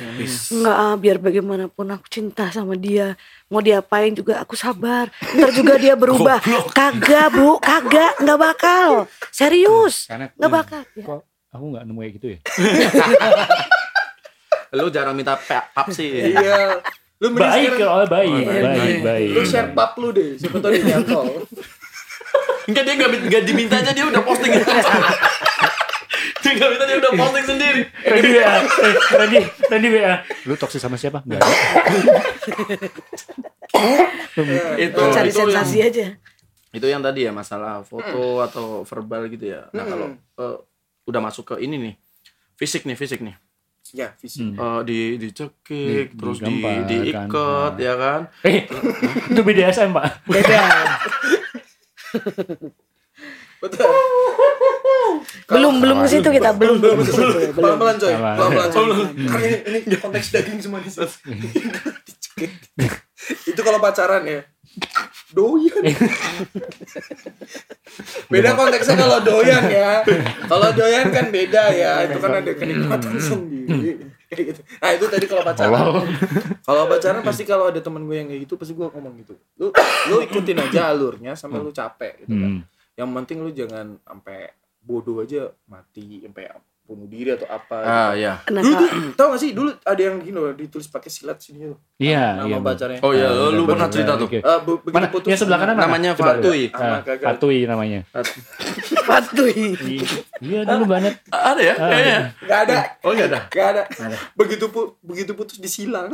Enggak, ah, biar bagaimanapun aku cinta sama dia. Mau diapain juga aku sabar. Ntar juga dia berubah. Kagak, Bu, kagak, nggak bakal. Serius.
Karena
Nggak bakal.
Kok aku nggak nemu kayak gitu ya?
Lu jarang minta pap sih.
Iya. Lu
baik kalau baik,
Oh, baik,
baik, baik.
Lu share pap lu deh. Siapa tahu dia nyantol.
Enggak dia enggak enggak dimintanya dia udah posting. dia enggak minta dia udah posting sendiri.
Randy WA, eh, Randy, Randy WA. Lu toksis sama siapa? Enggak.
Itu
Cari
itu
sensasi
yang,
aja.
itu yang tadi ya masalah foto atau verbal gitu ya. Nah, kalau eh, udah masuk ke ini nih. Fisik nih, fisik nih.
Ya, fisik.
Eh, di dicekik
Di-
terus di
digambar,
diikat
kan.
ya kan.
Eh, itu BDSM, Pak.
Beda.
Betul.
belum belum ke situ kita belum belum ke situ. Belum.
Pelan-pelan coy.
Pelan.
Pelan-pelan coy. Karena ini, ini konteks daging semua di sini. Itu kalau pacaran ya. Doyan. beda konteksnya kalau doyan ya. Kalau doyan kan beda ya. Itu kan ada kenikmatan sendiri. Kayak gitu. Nah itu tadi kalau pacaran. Kalau pacaran pasti kalau ada temen gue yang kayak gitu pasti gue ngomong gitu. Lu lu ikutin aja alurnya sampai lu capek gitu kan. Yang penting lu jangan sampai bodoh aja mati sampai bunuh diri atau apa. gitu.
Ah ya.
Nah,
Dulu tuh, tau gak sih dulu ada yang gini loh ditulis pakai silat sini tuh.
Iya,
Nama
iya.
pacarnya.
Oh iya, lu, lu pernah
Bener,
cerita tuh.
oke.
Eh, be- begitu
Mana?
putus.
Yang sebelah kanan mana?
Namanya
Coba,
Fatui.
Ah,
Ah. Fatui namanya.
Fatui.
Iya, dulu banget.
Ada ya? Kayaknya.
Gak ada.
Oh enggak ada.
Gak ada. Begitu begitu putus disilang.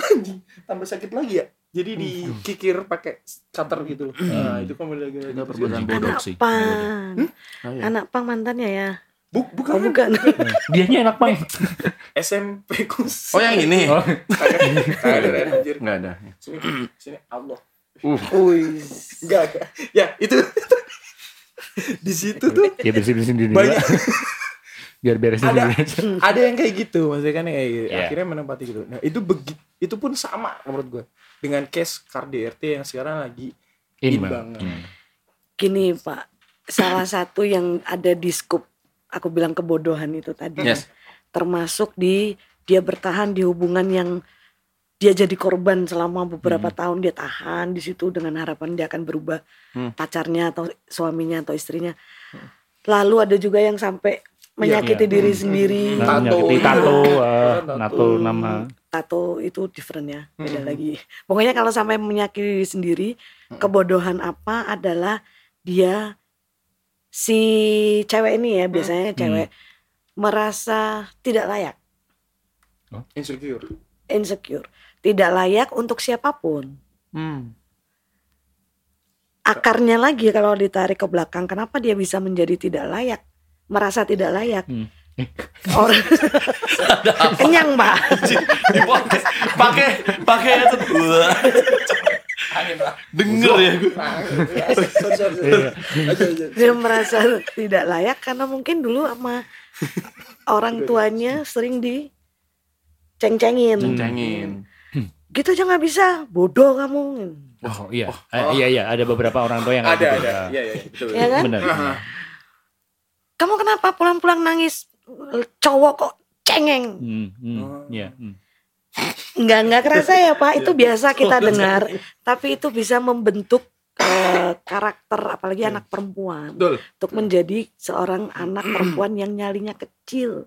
Tambah sakit lagi ya. Jadi dikikir pakai cutter gitu. Nah, itu kan udah gak
perbuatan bodoh
Anak
sih.
pang.
Oh, iya.
Anak pang mantannya ya.
Buk,
Oh
bukan.
bukan.
Dianya enak banget.
SMP kus.
Oh yang ini.
Oh,
Kagak ada anjir.
Enggak ada.
Sini, sini Allah.
Wih.
Enggak, enggak. Ya, itu di situ tuh
ya bersih-bersihin diri
banyak
dulu. Biar beresin
ada ada yang kayak gitu maksudnya kan kayak gitu.
Iya.
akhirnya menempati gitu nah itu begi itu pun sama menurut gue dengan case KDRT yang sekarang lagi
Ini
in
Bang.
banget.
Hmm.
Gini Pak, salah satu yang ada di scoop aku bilang kebodohan itu tadi.
Yes.
Termasuk di dia bertahan di hubungan yang dia jadi korban selama beberapa tahun dia tahan di situ dengan harapan dia akan berubah
Hmm.
pacarnya atau suaminya atau istrinya. Lalu ada juga yang sampai menyakiti
iya.
diri sendiri.
Nah,
Tato.
menyakiti tato, ah,
Tato.
nama.
Tato itu different ya, beda lagi. Pokoknya kalau sampai menyakiti diri sendiri, kebodohan apa adalah dia si cewek ini ya biasanya cewek merasa tidak layak,
insecure
insecure, tidak layak untuk siapa pun.
Hmm.
Akarnya lagi kalau ditarik ke belakang, kenapa dia bisa menjadi tidak layak, merasa tidak layak?
Hmm.
Orang kenyang pak.
Di pakai pakai itu. Wah. Denger ya gue.
sorry, sorry, sorry. Aja, aja.
dia merasa tidak layak karena mungkin dulu sama orang tuanya sering diceng-cengin
Cengin.
gitu aja nggak bisa bodoh kamu
Oh iya, Eh, iya iya ada beberapa orang tua yang
ada
gitu.
ada iya iya betul
ya kan
Benar.
Kamu kenapa pulang-pulang nangis cowok kok cengeng
Hmm, hmm, iya. hmm.
nggak nggak kerasa ya pak itu biasa kita dengar tapi itu bisa membentuk eh, karakter apalagi anak perempuan
Betul.
untuk menjadi seorang anak perempuan yang nyalinya kecil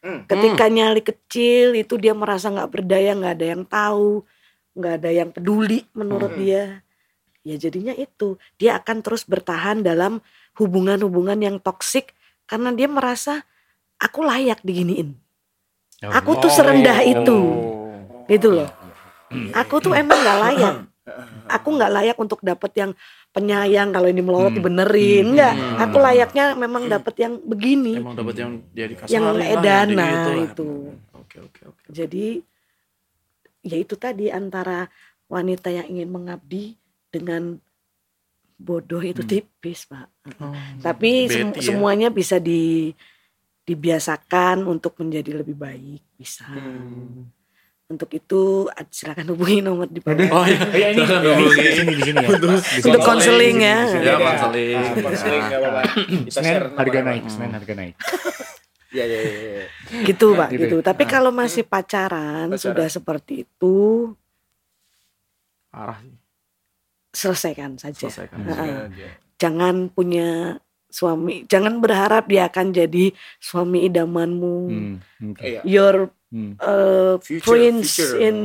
Hmm.
Ketika nyali kecil itu dia merasa nggak berdaya, nggak ada yang tahu, nggak ada yang peduli menurut
Hmm.
dia. Ya jadinya itu dia akan terus bertahan dalam hubungan-hubungan yang toksik karena dia merasa aku layak diginiin.
Oh,
Aku tuh serendah itu,
Oh.
gitu loh. Aku tuh emang nggak layak. Aku nggak layak untuk dapet yang penyayang kalau ini melorot
Hmm.
dibenerin.
Hmm.
Enggak,
Hmm.
aku layaknya memang dapet yang begini,
Emang dapat yang dia dikasih
yang edana itu.
Oke oke oke.
Jadi ya itu tadi antara wanita yang ingin mengabdi dengan bodoh itu tipis, Pak. Tapi sem-
ya.
semuanya bisa di dibiasakan untuk menjadi lebih baik, bisa. Untuk itu silakan hubungi nomor di bawah.
Oh iya.
Oh, iya ini,
Jangan
ini,
hubungi.
di sini di sini ya.
Untuk konseling ya.
Ya konseling.
Ah, konseling apa-apa
Senin harga naik, Senin harga naik.
Iya iya iya. iya.
gitu pak
Gitu ya?
gitu tapi kalau masih pacaran,
Pacaran.
sudah seperti itu
Parah sih.
Selesaikan saja
Selesaikan.
Heeh.
Aja.
jangan punya suami jangan berharap dia akan jadi suami idamanmu
Hmm, oke.
Iya.
your
Hmm.
uh,
Future,
prince
future.
in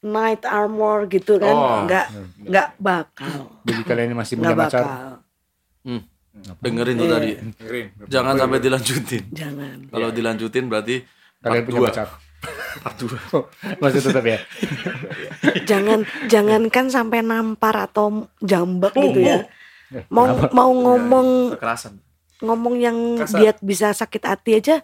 knight armor gitu kan
Oh.
nggak nggak bakal
Jadi kalian ini masih punya pacar.
bakal
Dengerin tuh
Iya.
tadi.
Dengerin.
Jangan sampai dilanjutin.
jangan
Kalau dilanjutin berarti
Kalian punya
dua.
pacar.
Part dua.
Masih tetap ya.
jangan jangankan sampai nampar atau jambak gitu ya mau
kenapa?
mau ngomong
Kekerasan.
ngomong yang
Kasar.
dia bisa sakit hati aja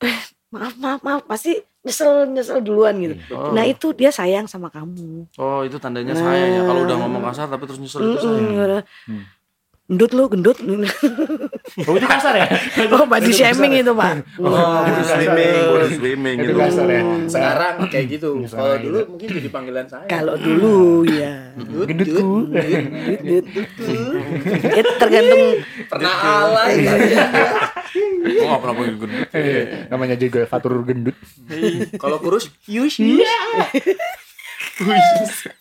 eh, maaf maaf maaf pasti nyesel nyesel duluan gitu
Oh.
nah itu dia sayang sama kamu
Oh, itu tandanya sayang ya. Kalau udah ngomong kasar tapi terus nyesel itu sayang.
Mm-mm, gitu.
Hmm.
Gendut lu gendut
Oh itu kasar ya?
oh body shaming itu pak
Oh, body shaming, body shaming
Itu kasar ya.
Sekarang kayak gitu. Kalau
gitu.
dulu mungkin jadi panggilan saya.
kalau dulu ya
Gendutku.
gendut itu tergantung
pernah alay.
Oh, nggak pernah punya gendut.
Eh, Namanya juga fatur gendut.
Kalau kurus, yush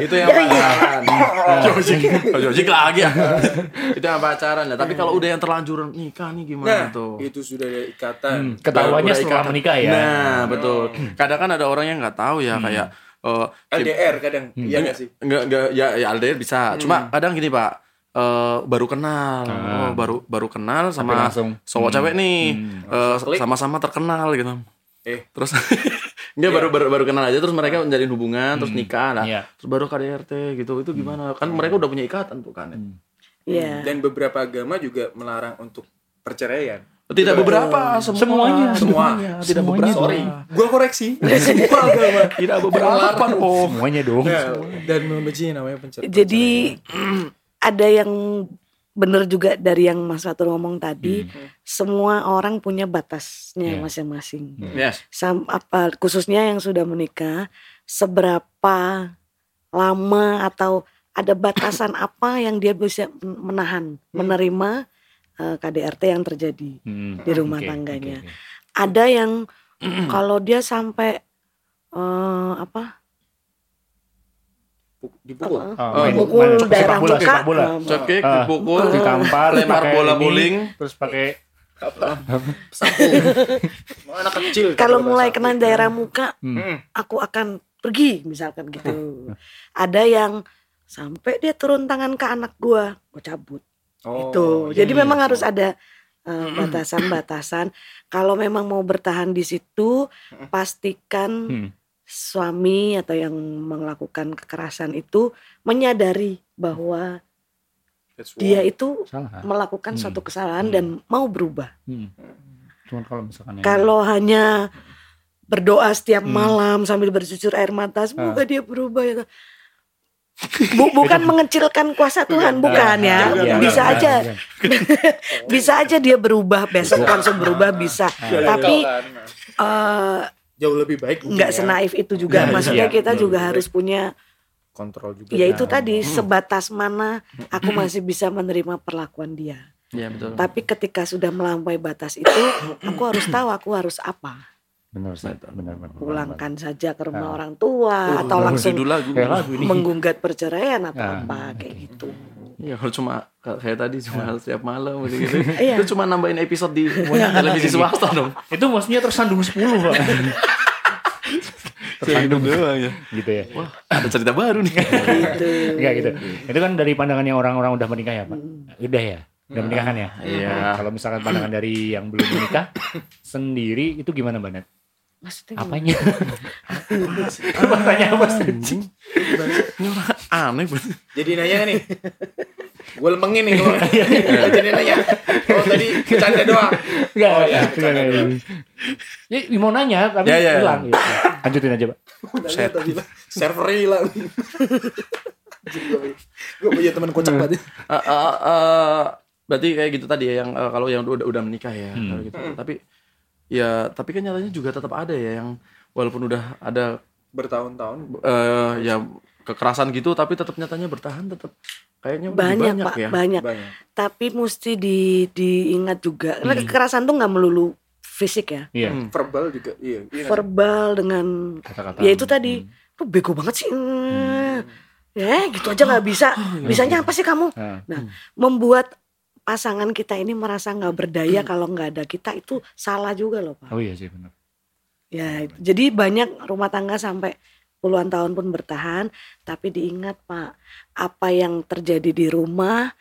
Itu yang pacaran. Jojik. Oh, Jojik lagi ya. itu yang pacaran ya. Tapi kalau udah yang terlanjur nikah nih gimana
Nah,
tuh?
itu sudah ada ikatan.
Hmm, Ketahuannya setelah
ikatan.
menikah ya.
Nah, betul. Kadang kan ada orang yang nggak tahu ya kayak eh,
LDR kadang, iya nggak sih?
Enggak enggak ya ya LDR bisa. Cuma kadang gini, Pak. eh, baru kenal. Oh, baru baru kenal sama cowok cewek nih. Eh,
Klik.
sama-sama terkenal gitu.
Eh.
Terus enggak baru, baru baru kenal aja terus mereka menjalin hubungan terus nikah lah.
Iya.
Terus baru KDRT gitu. Itu gimana? Kan mereka udah punya ikatan tuh kan.
ya
Dan beberapa agama juga melarang untuk perceraian.
Tidak beberapa, semua.
Semuanya.
Semuanya. Tidak
Semuanya
beberapa.
Sorry, gua koreksi. Semua agama.
Tidak beberapa dong.
Semuanya dong.
Nah, dan membenci namanya pencer-
jadi ada yang bener juga dari yang Mas Fatur ngomong tadi semua orang punya batasnya
Iya.
masing-masing
Yes.
Sam, apa khususnya yang sudah menikah seberapa lama atau ada batasan apa yang dia bisa menahan menerima eh, KDRT yang terjadi
Hmm.
di rumah
Oke,
tangganya
oke.
ada yang kalau dia sampai eh, apa
dipukul.
Oh,
Oh,
main-
pukul
main sepak
daerah
bola,
muka
sepak bola.
Cekik,
Ah.
dipukul,
Ditampar,
lempar bola bowling.
terus pakai
Mau anak kecil.
kalau mulai kena daerah muka
Hmm.
aku akan pergi misalkan gitu ada yang sampai dia turun tangan ke anak gua gua cabut
Oh,
itu
iya.
jadi memang harus ada eh, batasan-batasan kalau memang mau bertahan di situ pastikan
Hmm.
Suami atau yang melakukan kekerasan itu menyadari bahwa dia itu
salah.
melakukan
Hmm.
suatu kesalahan dan mau berubah.
Hmm. Cuman kalau misalkan yang-
kalau hanya berdoa setiap
Hmm.
malam sambil bercucur air mata
Ah.
semoga dia berubah ya Bu- bukan mengecilkan kuasa Tuhan bukan ya. Bisa aja. Bisa aja dia berubah. Besok langsung berubah bisa. Tapi eh,
jauh lebih baik
nggak
ya.
senaif itu juga
Iya,
maksudnya
iya,
kita juga harus punya
kontrol juga.
ya itu
Nah,
tadi sebatas mana aku masih bisa menerima perlakuan dia
Iya, betul.
tapi ketika sudah melampaui batas itu aku harus tahu aku harus apa
benar benar benar.
pulangkan saja ke rumah
Ah.
orang tua atau langsung
lagu.
Menggugat perceraian atau
Ah,
apa kayak gitu
Iya, kalau cuma kayak tadi cuma setiap malam gitu,
Iya.
itu cuma nambahin episode di televisi swasta dong.
Itu maksudnya tersandung 10, Pak.
Tersandung doang ya.
gitu ya.
Wah, ada cerita baru nih.
gitu
Enggak gitu. Itu kan dari pandangan yang orang-orang udah menikah ya, Pak. Udah ya. Udah menikah kan ya?
Iya.
Kalau misalkan pandangan dari yang belum menikah sendiri itu gimana, Mbak?
Maksudnya?
Apanya? Makanya apa sih?
Ini orang aneh banget.
Jadi nanya nih. Gue lempengin nih kalau Nggak jadi nanya. Oh tadi bercanda doang.
Enggak,
Oh, ya,
enggak. Ya, mau nanya tapi
Ya, ya, ya.
hilang. gitu. Lanjutin aja, Pak.
Set. Servernya hilang. Gue punya teman kocak banget.
Eh, eh, eh, berarti kayak gitu tadi ya yang eh, kalau yang udah udah menikah ya
Hmm.
kalau gitu. Tapi ya tapi kan nyatanya juga tetap ada ya yang walaupun udah ada
Bertahun-tahun.
eh ya kekerasan gitu tapi tetap nyatanya bertahan tetap kayaknya lebih
banyak, pak
ya.
banyak
banyak
tapi mesti di diingat juga Karena kekerasan tuh nggak melulu fisik ya
Iya.
Hmm.
verbal juga iya, iya
verbal dengan
Kata-kata.
ya itu tadi lu bego banget sih Hmm. ya gitu aja nggak bisa bisanya apa sih kamu
Nah,
nah membuat pasangan kita ini merasa nggak berdaya kalau nggak ada kita itu salah juga loh pak
oh iya sih benar.
ya itu. jadi banyak rumah tangga sampai puluhan tahun pun bertahan tapi diingat pak apa yang terjadi di rumah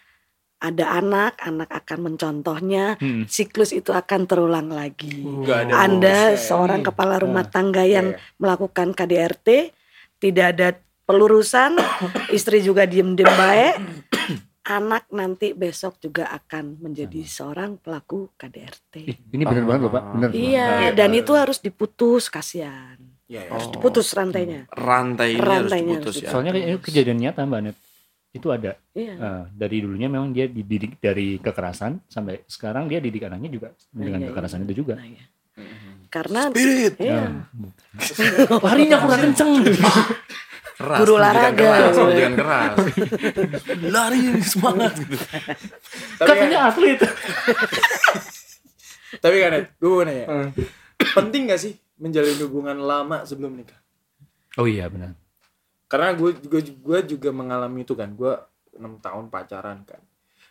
ada anak anak akan mencontohnya
Hmm.
siklus itu akan terulang lagi
ada
anda seorang kepala rumah tangga yang
Iya.
melakukan KDRT tidak ada pelurusan istri juga diem-diem baik anak nanti besok juga akan menjadi seorang pelaku KDRT
Ih, ini benar banget loh pak, benar.
iya
Iya.
dan itu harus diputus kasihan
Iya, iya.
Oh.
diputus rantainya
rantai ini harus
Rantainya
diputus
harus
ya.
Soalnya ini kejadian nyata mbak Net. Itu ada.
iya
Nah, dari dulunya memang dia dididik dari kekerasan sampai sekarang dia didik anaknya juga dengan
Iya, iya.
kekerasan itu juga.
Nah, iya. karena
Spirit.
iya.
Larinya kurang kenceng.
Keras,
Guru olahraga.
keras, pendidikan keras. Lari semangat gitu.
Tapi
Katanya atlet.
Tapi kan, gue mau nanya, penting gak sih menjalin hubungan lama sebelum nikah?
Oh iya benar.
Karena gue juga gue juga mengalami itu kan, gue enam tahun pacaran kan,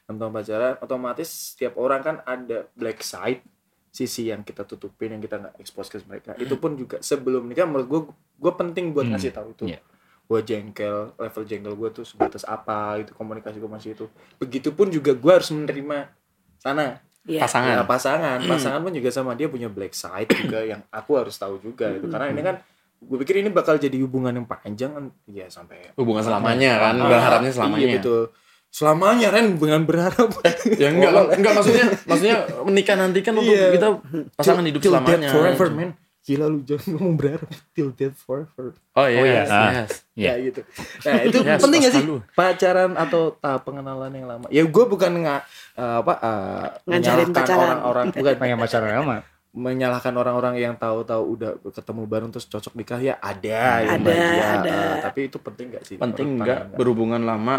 enam tahun pacaran, otomatis setiap orang kan ada black side, sisi yang kita tutupin, yang kita nggak expose ke mereka. Itu pun juga sebelum nikah, menurut gue, gue penting buat
Hmm,
ngasih tahu itu.
iya.
Gue jengkel, level jengkel gue tuh sebatas apa, itu komunikasi gue masih itu. Begitupun juga gue harus menerima sana
Iya.
Pasangan.
Ya, pasangan, pasangan pun juga sama dia punya black side juga yang aku harus tahu juga itu. Karena ini kan gue pikir ini bakal jadi hubungan yang panjang kan ya sampai
Hubungan selamanya kan,
Ah,
berharapnya selamanya.
Iya betul. Selamanya kan dengan berharap.
Ya enggak, enggak maksudnya maksudnya menikah nanti kan untuk
Iya.
kita pasangan hidup
Till
selamanya.
death forever man. Gila lu jangan ngomong berharap till death forever.
Oh iya,
Oh, iya.
yes,
Ah.
yes.
Iya.
Ya gitu. Nah itu
Yes,
penting gak sih
halu.
pacaran atau tahap pengenalan yang lama? Ya gue bukan nggak eh, apa eh,
Ngajarin
menyalahkan
pacaran.
orang-orang bukan
Pengen pacaran lama.
menyalahkan orang-orang yang tahu-tahu udah ketemu bareng terus cocok nikah ya ada yang
Ada,
bahagia,
ada.
eh, tapi itu penting gak sih
Penting
Menurut
enggak
pandangan?
berhubungan lama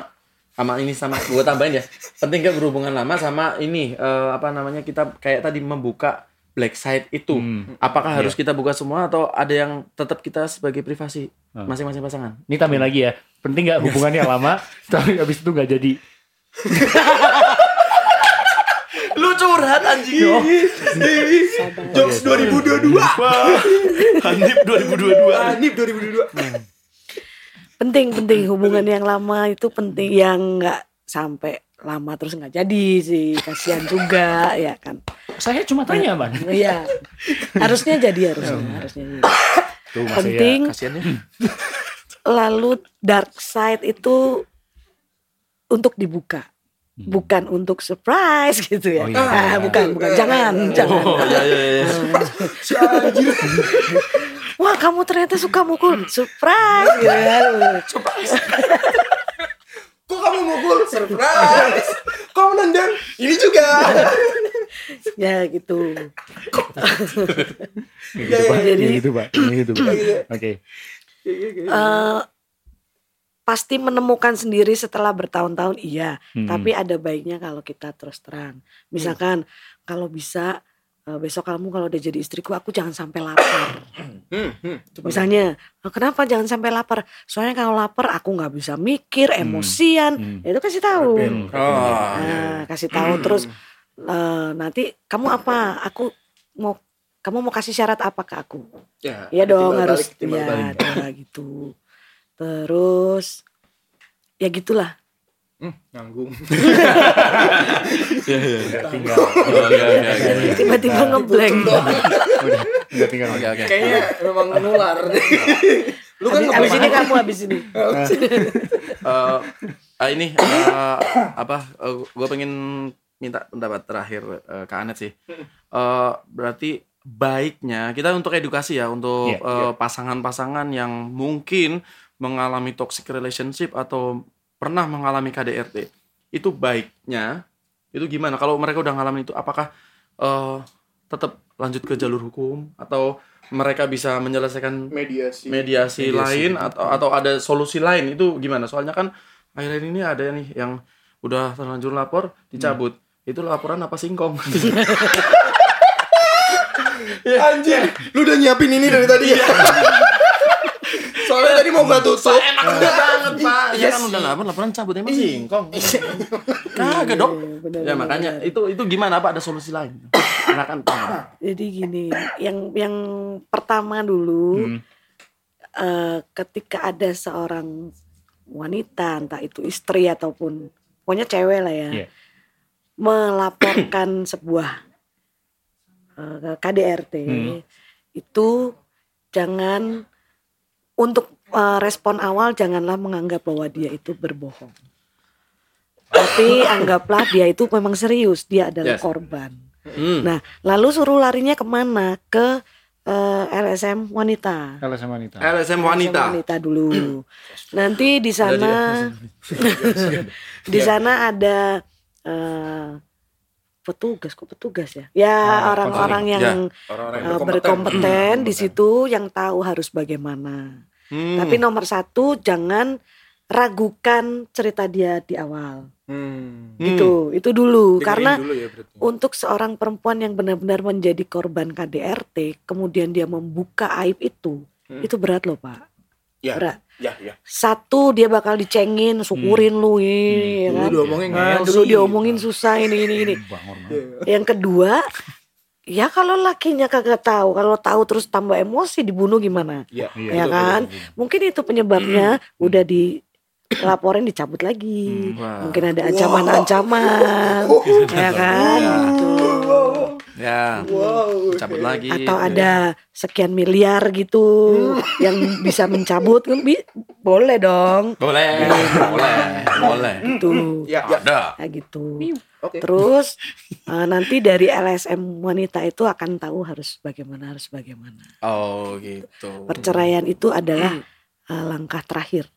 sama ini sama gua tambahin ya. Penting enggak berhubungan lama sama ini eh, apa namanya kita kayak tadi membuka black side itu.
Hmm.
Apakah harus kita buka semua atau ada yang tetap kita sebagai privasi
Hmm.
masing-masing pasangan?
Ini tambahin lagi ya. Penting nggak hubungannya lama, tapi habis itu nggak jadi.
Lu curhat anjing.
Jokes 2022
Hanif 2022.
Anip 2022
penting penting hubungan yang lama itu penting yang nggak sampai lama terus nggak jadi sih kasihan juga ya kan.
Saya cuma tanya, Bang.
iya. Harusnya jadi harusnya harusnya jadi.
Tuh, masih
penting
Kasiannya.
lalu dark side itu untuk dibuka. Bukan untuk surprise gitu ya.
Oh, iya.
Ah, bukan bukan. Jangan jangan.
Oh iya iya. Iya.
Wah kamu ternyata suka mukul. Surprise gitu kan
Kok kamu mukul? Surprise Kok nendang? Ini juga
ya gitu
Gitu, Pak.
Jadi-
Ya gitu, Pak. Ya gitu, Pak. Oke.
eh pasti menemukan sendiri setelah bertahun-tahun iya
Hmm.
tapi ada baiknya kalau kita terus terang misalkan kalau bisa besok kamu kalau udah jadi istriku aku jangan sampai lapar
Hmm, hmm.
Misalnya "Oh, kenapa jangan sampai lapar soalnya kalau lapar aku nggak bisa mikir emosian
Hmm.
Ya itu kasih tahu
Hmm.
Oh.
Nah, kasih tahu terus eh, nanti kamu apa aku mau kamu mau kasih syarat apa ke aku
Ya,
Iya dong
timbal
harus
balik, timbal
ya
balik.
gitu. Terus ya gitulah.
Hmm, Nanggung
Udah tinggal.
Oh, iya, iya, iya.
Tiba-tiba ngeblank.
Udah, udah tinggal.
Oke oke.
Kayaknya memang nular Lu kan
Habis, ini kamu habis ini.
Eh, ah, ini eh, apa? gue pengen minta pendapat terakhir eh, ke Anet sih. Eh, berarti baiknya kita untuk edukasi ya untuk
Iya,
eh, pasangan-pasangan yang mungkin mengalami toxic relationship atau pernah mengalami KDRT itu baiknya itu gimana? Kalau mereka udah ngalamin itu apakah eh, tetap lanjut ke jalur hukum? Atau mereka bisa menyelesaikan
mediasi.
mediasi, lain atau atau ada solusi lain? Itu gimana? Soalnya kan akhir ini ada nih yang udah terlanjur lapor dicabut. Itu laporan apa singkong?
anjir lu udah nyiapin ini dari tadi ya soalnya tadi mau gak tutup
Enak banget pak. Ya kan udah lapor, laporan cabut emang singkong. Kagak dok. Ya makanya itu itu gimana pak? Ada solusi lain? Silakan pak.
Jadi gini, yang yang pertama dulu
Hmm.
eh, ketika ada seorang wanita, entah itu istri ataupun pokoknya cewek lah ya,
Iya.
melaporkan sebuah eh, KDRT
Hmm.
itu jangan untuk eh, respon awal janganlah menganggap bahwa dia itu berbohong. Tapi anggaplah dia itu memang serius, dia adalah
Yes.
korban.
Hmm.
Nah, lalu suruh larinya ke mana? Ke eh, LSM wanita.
Sama wanita.
LSM
LSM
wanita.
wanita dulu. Nanti di sana di sana ada eh, petugas kok petugas ya? Ya
Ah,
orang-orang
konseling.
yang
orang-orang
eh, berkompeten di situ yang tahu harus bagaimana.
Hmm.
Tapi nomor satu jangan ragukan cerita dia di awal.
hmm.
Hmm.
Itu dulu
Dengerin
karena
dulu ya berarti.
untuk seorang perempuan yang benar-benar menjadi korban KDRT, kemudian dia membuka aib itu,
Hmm.
itu berat loh pak.
Ya.
Berat.
ya ya
Satu dia bakal dicengin, syukurin lu ini, ya
dulu
kan?
diomongin
Nah, dulu diomongin susah ini ini ini. Yang kedua, ya kalau lakinya kagak tahu, kalau tahu terus tambah emosi dibunuh gimana?
ya
Ya
betul,
kan?
betul, betul.
Mungkin itu penyebabnya udah di laporin dicabut lagi.
Wah.
Mungkin ada ancaman-ancaman, ya kan? Gitu.
Ya.
wow
Cabut lagi.
atau ada sekian miliar gitu yang bisa mencabut kan boleh dong
Boleh. Boleh. Boleh.
itu
ya ya
Ada.
ya gitu
oke
terus eh, nanti dari LSM wanita itu akan tahu harus bagaimana harus bagaimana
Oh gitu.
perceraian itu adalah eh, langkah terakhir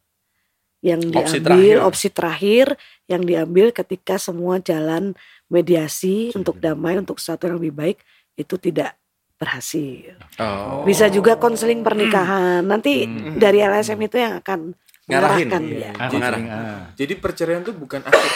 yang
Opsi
diambil
terakhir.
opsi terakhir yang diambil ketika semua jalan mediasi untuk damai untuk sesuatu yang lebih baik itu tidak berhasil
Oh.
Bisa juga konseling pernikahan. Nanti
Hmm.
dari LSM itu yang akan
Ngarahin.
ya.
Ah,
Mengarah.
konseling, ah.
jadi perceraian itu bukan akhir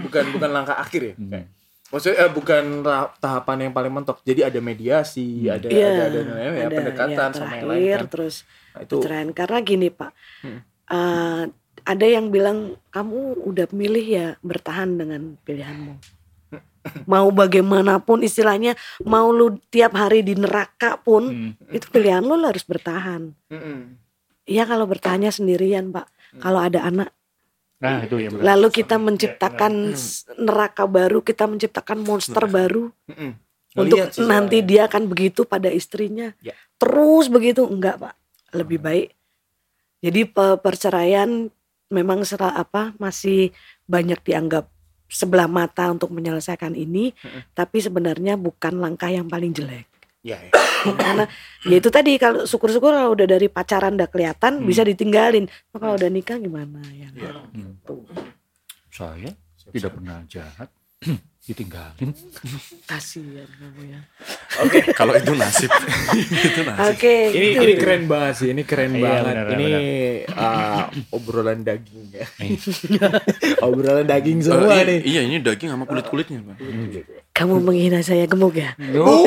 bukan bukan langkah akhir ya
Hmm.
Maksudnya eh, bukan tahapan yang paling mentok jadi ada mediasi ada
Iya,
ada ada, ada, ya,
ada,
pendekatan
ya,
sama yang
terakhir,
lain kan.
terus
Nah, itu
perceraian. Karena gini Pak,
Hmm.
eh, ada yang bilang kamu udah milih ya bertahan dengan pilihanmu. Mau bagaimanapun istilahnya, mau lu tiap hari di neraka pun,
Hmm.
itu pilihan lu, lu harus bertahan.
Mm-mm.
Iya kalau bertahannya sendirian Pak. Kalau ada anak
Nah, itu ya benar.
Lalu kita menciptakan s- neraka baru, kita menciptakan monster baru
Mm-mm.
untuk
Ngeliat sih
nanti dia akan begitu pada istrinya.
Ya.
Terus begitu enggak, Pak. Lebih baik. Jadi pe- perceraian memang sera- apa masih banyak dianggap sebelah mata untuk menyelesaikan ini, tapi sebenarnya bukan langkah yang paling jelek.
Ya, ya.
Karena ya itu tadi kalau syukur-syukur kalau udah dari pacaran udah kelihatan
Hmm.
bisa ditinggalin. Nah, kalau udah nikah gimana ya?
Hmm.
Tuh.
Saya tidak pernah jahat. Ditinggalin.
Kasihan kamu ya.
oke
Kalau itu nasib. itu nasib.
Oke,
ini
gitu.
ini keren banget sih ini keren
Iya,
banget
benar,
ini uh, obrolan daging ya obrolan daging
Eh,
semua
iya,
nih
iya, ini daging sama kulit-kulitnya. Pak.
Kamu menghina saya gemuk ya?
Oh.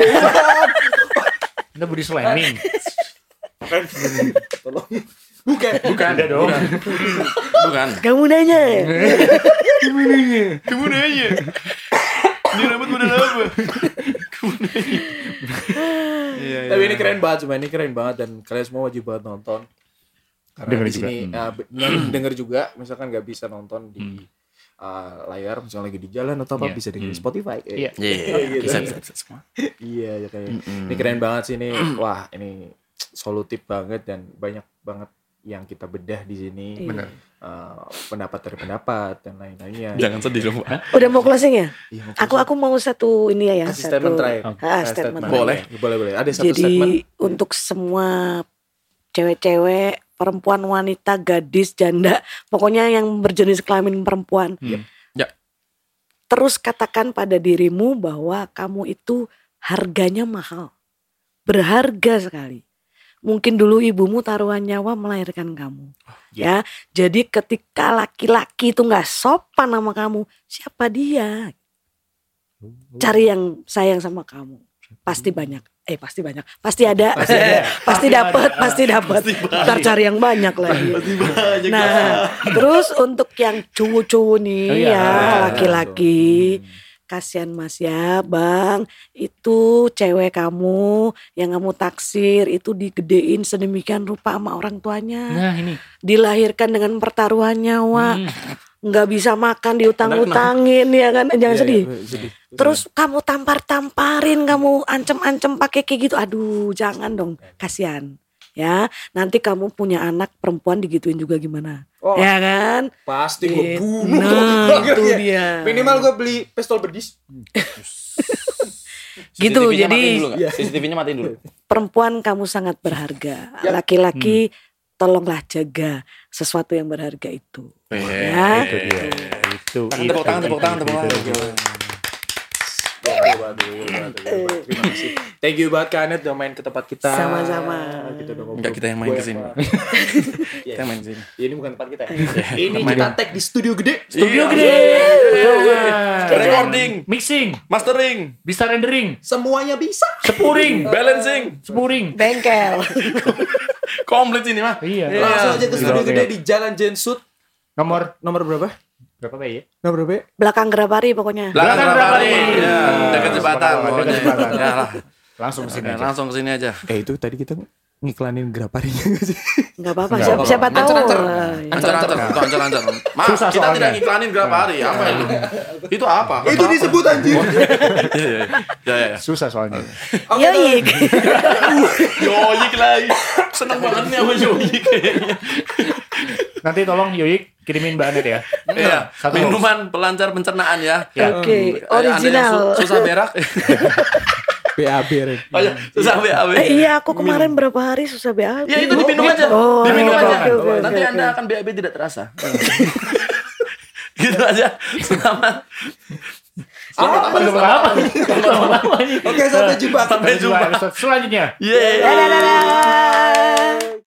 Anda body slamming.
tolong bukan
Bukan ada dong.
Bukan.
Kamu nanya ya?
Kamu nanya. Ini rambut model apa? Iya, iya.
tapi ini keren banget cuma ini keren banget dan kalian semua wajib banget nonton karena
Denger
di
juga.
sini
Hmm.
uh, denger juga misalkan nggak bisa nonton di uh, layar misalnya lagi di jalan atau apa
Iya.
bisa denger di
Hmm.
Spotify
Iya.
Iya,
Gitu.
bisa, bisa, bisa semua.
iya ya kayak
Mm-mm.
ini keren banget sih ini wah ini solutif banget dan banyak banget yang kita bedah di sini
Iya.
Benar.
Uh, pendapat dari pendapat dan lain-lainnya
Jangan sedih dong, Pak.
Udah mau closing ya?
Iya, mau
Aku aku mau satu ini ya, satu.
statement terakhir
Ah,
Eh,
statement.
Boleh.
boleh boleh ada satu
Jadi
statement
untuk semua cewek-cewek, perempuan, wanita, gadis, janda, pokoknya yang berjenis kelamin perempuan,
Hmm.
Ya.
terus katakan pada dirimu bahwa kamu itu harganya mahal. berharga sekali. Mungkin dulu ibumu taruhan nyawa melahirkan kamu. Ya, jadi ketika laki-laki itu nggak sopan sama kamu, siapa dia? Cari yang sayang sama kamu. Pasti banyak. Eh pasti banyak. Pasti ada.
Pasti ada.
pasti dapat, pasti dapat. Ntar cari yang banyak lagi. Nah, terus untuk yang cowok-cowok nih
Oh iya.
ya, laki-laki. Kasihan Mas ya, Bang. Itu cewek kamu yang kamu taksir itu digedein sedemikian rupa sama orang tuanya.
Nah ini.
Dilahirkan dengan pertaruhan nyawa.
Hmm.
nggak bisa makan diutang-utangin ya kan jangan
Iya,
sedih
iya, sedih.
terus kamu tampar-tamparin kamu ancem-ancem pakai kayak gitu aduh jangan dong kasihan ya nanti kamu punya anak perempuan digituin juga gimana
Oh.
ya kan
Pasti gue
Gitu.
bunuh.
Nah, itu dia.
Minimal gue beli pistol bedis.
Gitu,
CCTV-nya
jadi-
matiin dulu nggak? CCTV-nya matiin dulu.
perempuan kamu sangat berharga
Ya.
laki-laki tolonglah jaga sesuatu yang berharga itu
Eh,
ya
Itu dia. Itu.
Tangan,
itu,
tepuk tangan, tepuk
itu, itu,
tangan.
itu.
Terima kasih. Thank you banget Kak Anet udah main ke tempat kita.
Sama-sama.
Kita udah ngobrol.
Enggak kita yang main ke sini.
Iya.
Kita main sini.
Ini bukan tempat kita. ya. Ini
main.
kita tag di studio gede.
Studio
gede.
Recording,
Mixing.
mastering,
Bisa rendering.
Semuanya bisa.
Sepuring.
balancing,
Sepuring.
bengkel
komplit ini mah.
Iya.
Langsung aja ke studio gede di Jalan Jensut.
Nomor
Nomor berapa?
Berapa Pak ya?
Nomor berapa?
belakang gerabari pokoknya
Belakang
Belakang
nih? Ya, dekat jembatan.
Dekat
pokoknya.
jembatan.
Ya lah.
Langsung ke sini
Oke,
aja.
langsung ke sini aja.
Eh itu tadi kita ngiklanin graparinya gak sih?
nggak apa-apa siapa, siapa tahu
Ancer-ancer.
Ancar-ancer. Maaf,
Susah
kita
soalnya.
tidak iklanin berapa hari. Apa itu? Itu apa?
itu disebut anjir.
Iya, iya. Ya, ya, ya.
Susah soalnya.
Oke,
Yoik.
Yoyik lagi. Seneng banget nih sama Yoyik kayaknya.
Nanti tolong Yoyik kirimin Mbak Anet ya.
Iya, minuman pelancar pencernaan ya.
Ya.
Oke,
yang
original.
su- susah berak.
BAB Ren.
Oh ya, susah BAB.
Eh, iya, aku kemarin berapa hari susah BAB.
Ya itu diminum aja.
Oh,
diminum aja.
oke, oke,
Nanti
oke,
Anda akan BAB tidak terasa. gitu aja. Selamat. Selamat?
Belum ini.
Oke, sampai jumpa.
Sampai jumpa.
selanjutnya.
Yeay.
Dadah, dadah.